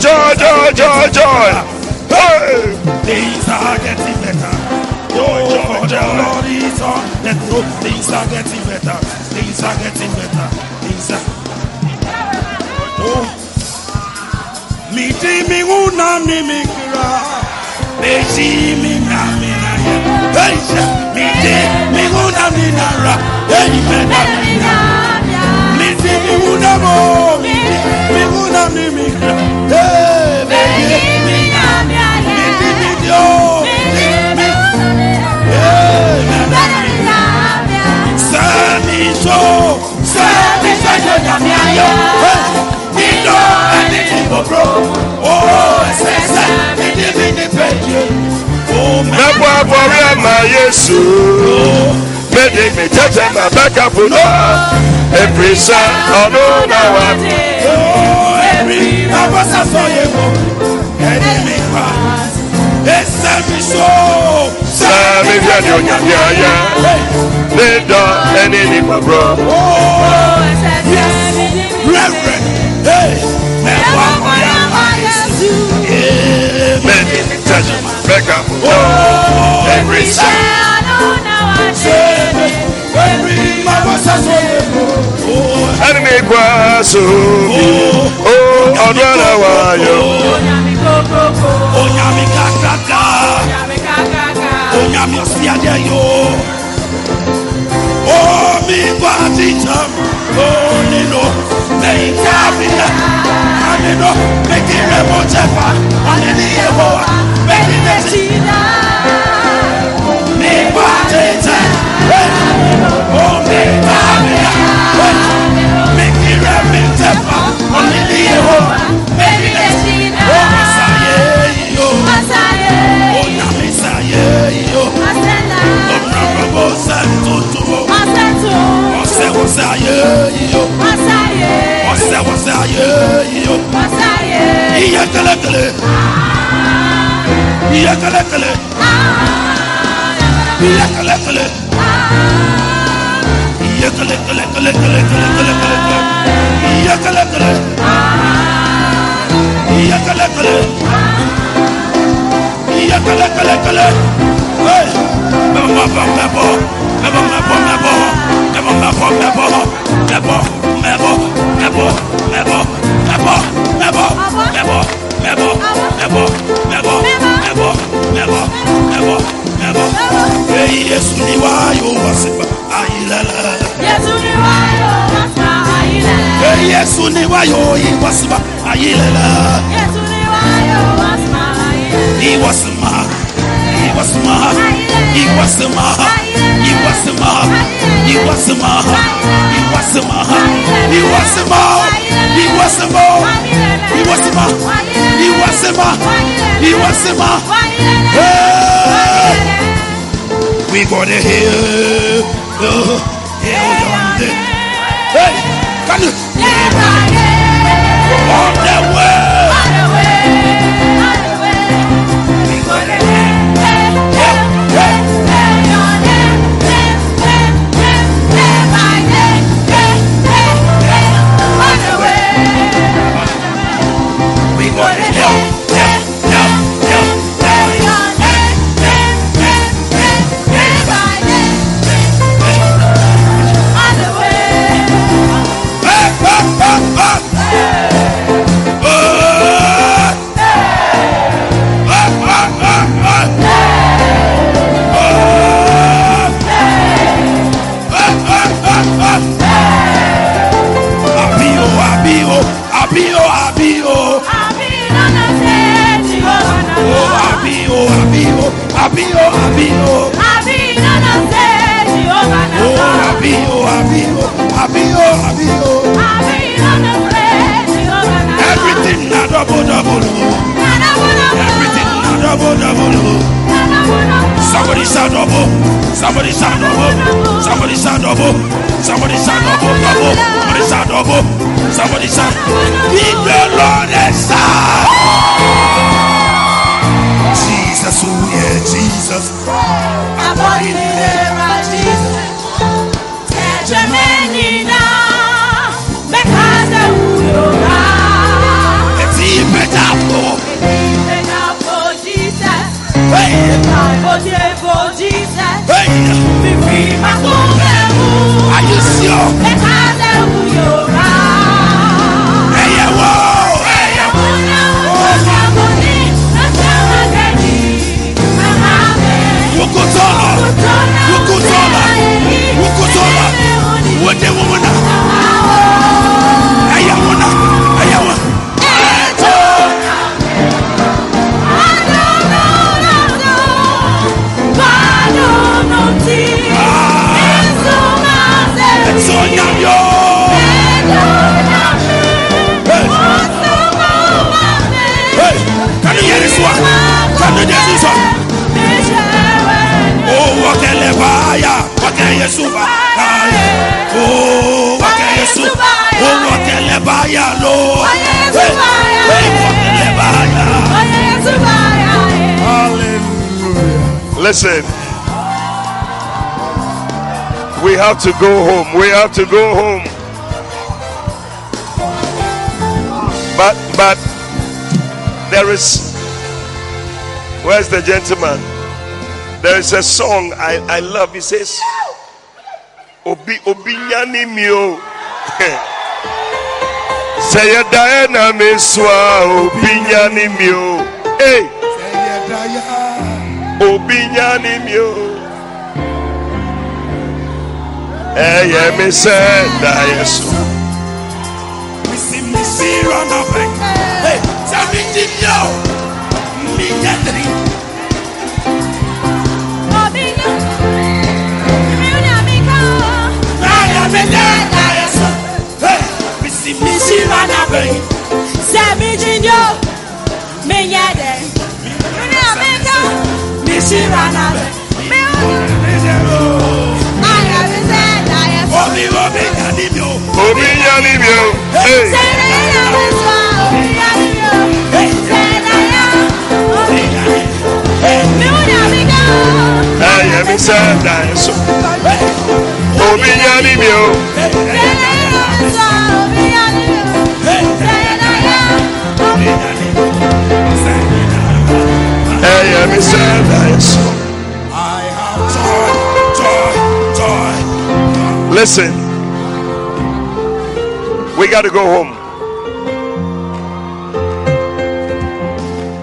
joy, joy, joy, joy, joy, joy. Hey, Things are getting better. Oh, for the Lord is on the throne. Things are getting better. Things are getting better. Things are. Oh, mi mi una mi mi kira. Beji mi na mi na ye. Hey, sha. mi mi una mi na ra. Hey, me na mi na. Mi di mi una mo. Mẹ́kọ̀ọ́ àbọ̀rí Yéṣu mede me kyɛkyɛ ma bɛkafo no. Ɛfiri sɛ ɔno na wa. Abɔsa sɔ yɛ me reverend no. Oh, kwaso mi ó ọdún ara wa yọ. onyami kakaka onyami ọsí adé yọ omi gba títà ó nínú lẹ́yìn tí a fi lẹ a nínú méjì rẹ mọ tẹfà a nínú iye mọ wa. Ah! Kẹlẹkẹlẹ. Iye kẹlẹkẹlẹ kẹlẹ. Hey! Mẹ́bọ̀ mẹ́bọ̀ mẹ́bọ̀ mẹ́bọ̀ Yéṣu ni wá yóò wá sí pa ayílẹ̀lẹ̀. Èyí Yéṣu ni wá yóò yí wá sí pa ayílẹ̀lẹ̀. He was smart. He was smart. He was smart. He was smart. He was smart. He was smart. He was smart. He was smart. He was smart. He was smart. He was smart. Hey! We gonna heal. Uh, Can you? Have to go home. We have to go home. But but there is where's the gentleman? There is a song I, I love. It says Obi Obi Nyani Mio. Say Diana Meswa Obi Nyani Mio. Hey Obi Nyani Mio. Hey, yeah, me say Yesu. Missy, missy, run up. Hey, seventy yo. Me get three. Naya me there, naya so. Hey, missy, missy, run up. Missy, run up. Obi, Listen, we got to go home.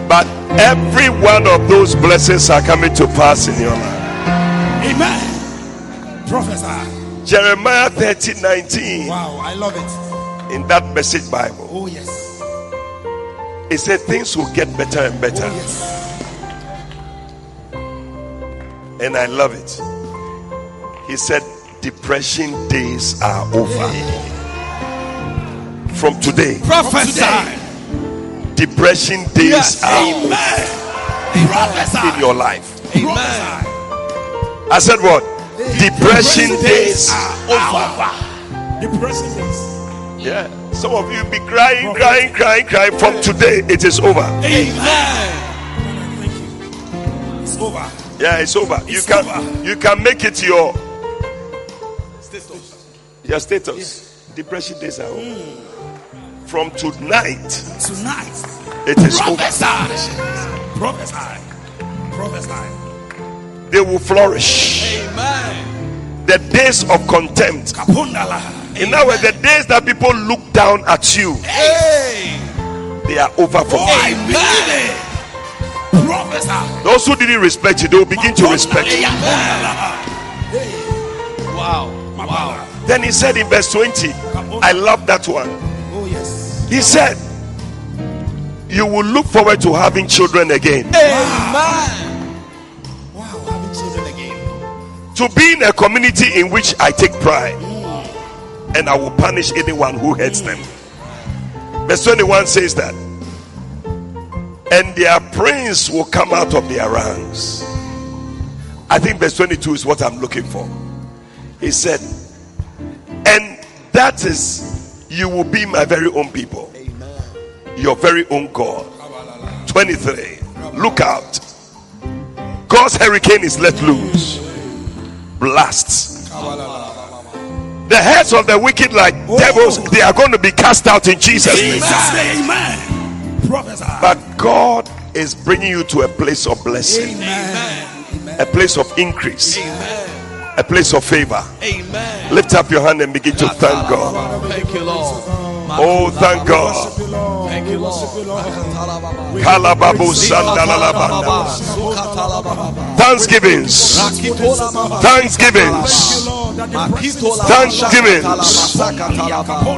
But every one of those blessings are coming to pass in your life. Amen. Prophesy. Jeremiah 30 19 Wow, I love it. in that message Bible, Oh, yes. it said things will get better and better. Oh, yes. And I love it. He said, Depression days are over. From today, Prophesy. depression days Yes. are over Amen. Prophesy. in your life. Amen. I said, What? Depression days are over. Depression days. Yeah. Some of you be crying, crying, crying, crying. From today, it is over. Amen. Thank you. It's over. Yeah, it's over. You can over. you can make it your status. your status. Depression days are over. Hmm. From tonight, Tonight, it is over. prophesy. Prophesy. Prophesy. They will flourish. Amen. The days of contempt. Kapundala. In other words, the days that people look down at you, Hey. they are over for Oh, I believe it. Prophesy. Those who didn't respect you, they will begin to respect you. Wow. Wow. Then he said in verse 20, I love that one. He said, You will look forward to having children again. Amen. Wow, having children again. To be in a community in which I take pride. And I will punish anyone who hurts them. Verse 21 says that. And their prince will come out of their ranks. I think verse 22 is what I'm looking for. He said, And that is, you will be my very own people, your very own God. 23. Look out. God's hurricane is let loose. Blasts. The heads of the wicked, like oh. devils, they are going to be cast out in Jesus' name. Name, amen. But God is bringing you to a place of blessing, Amen. a place of increase, Amen. A place of favor. Amen. Lift up your hand and begin to thank God. Thank you, Lord. Oh, thank God. Thank you, Lord. Kalababu sandalalabanda. Thanksgivings. Thanksgivings. Thanksgivings.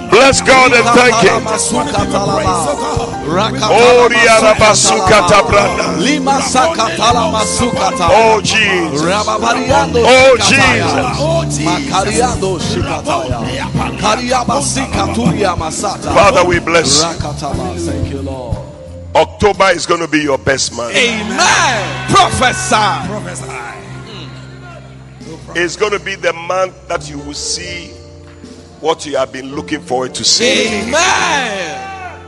Bless God and thank Him. Oh, riarabasukata branda. Lima sakatala masukata. Oh, Jesus. Rababariando Oh. Jesus. Makariando shikataya. Kariaba sikatuya masata. Father, we bless you. Thank you, Lord. October is going to be your best month. Amen. Prophesy. Prophesy. It's going to be the month that you will see what you have been looking forward to see. Amen.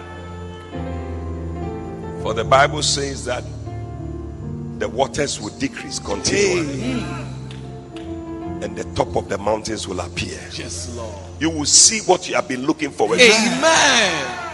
For the Bible says that the waters will decrease continually and the top of the mountains will appear. Yes, Lord. You will see what you have been looking for. Amen.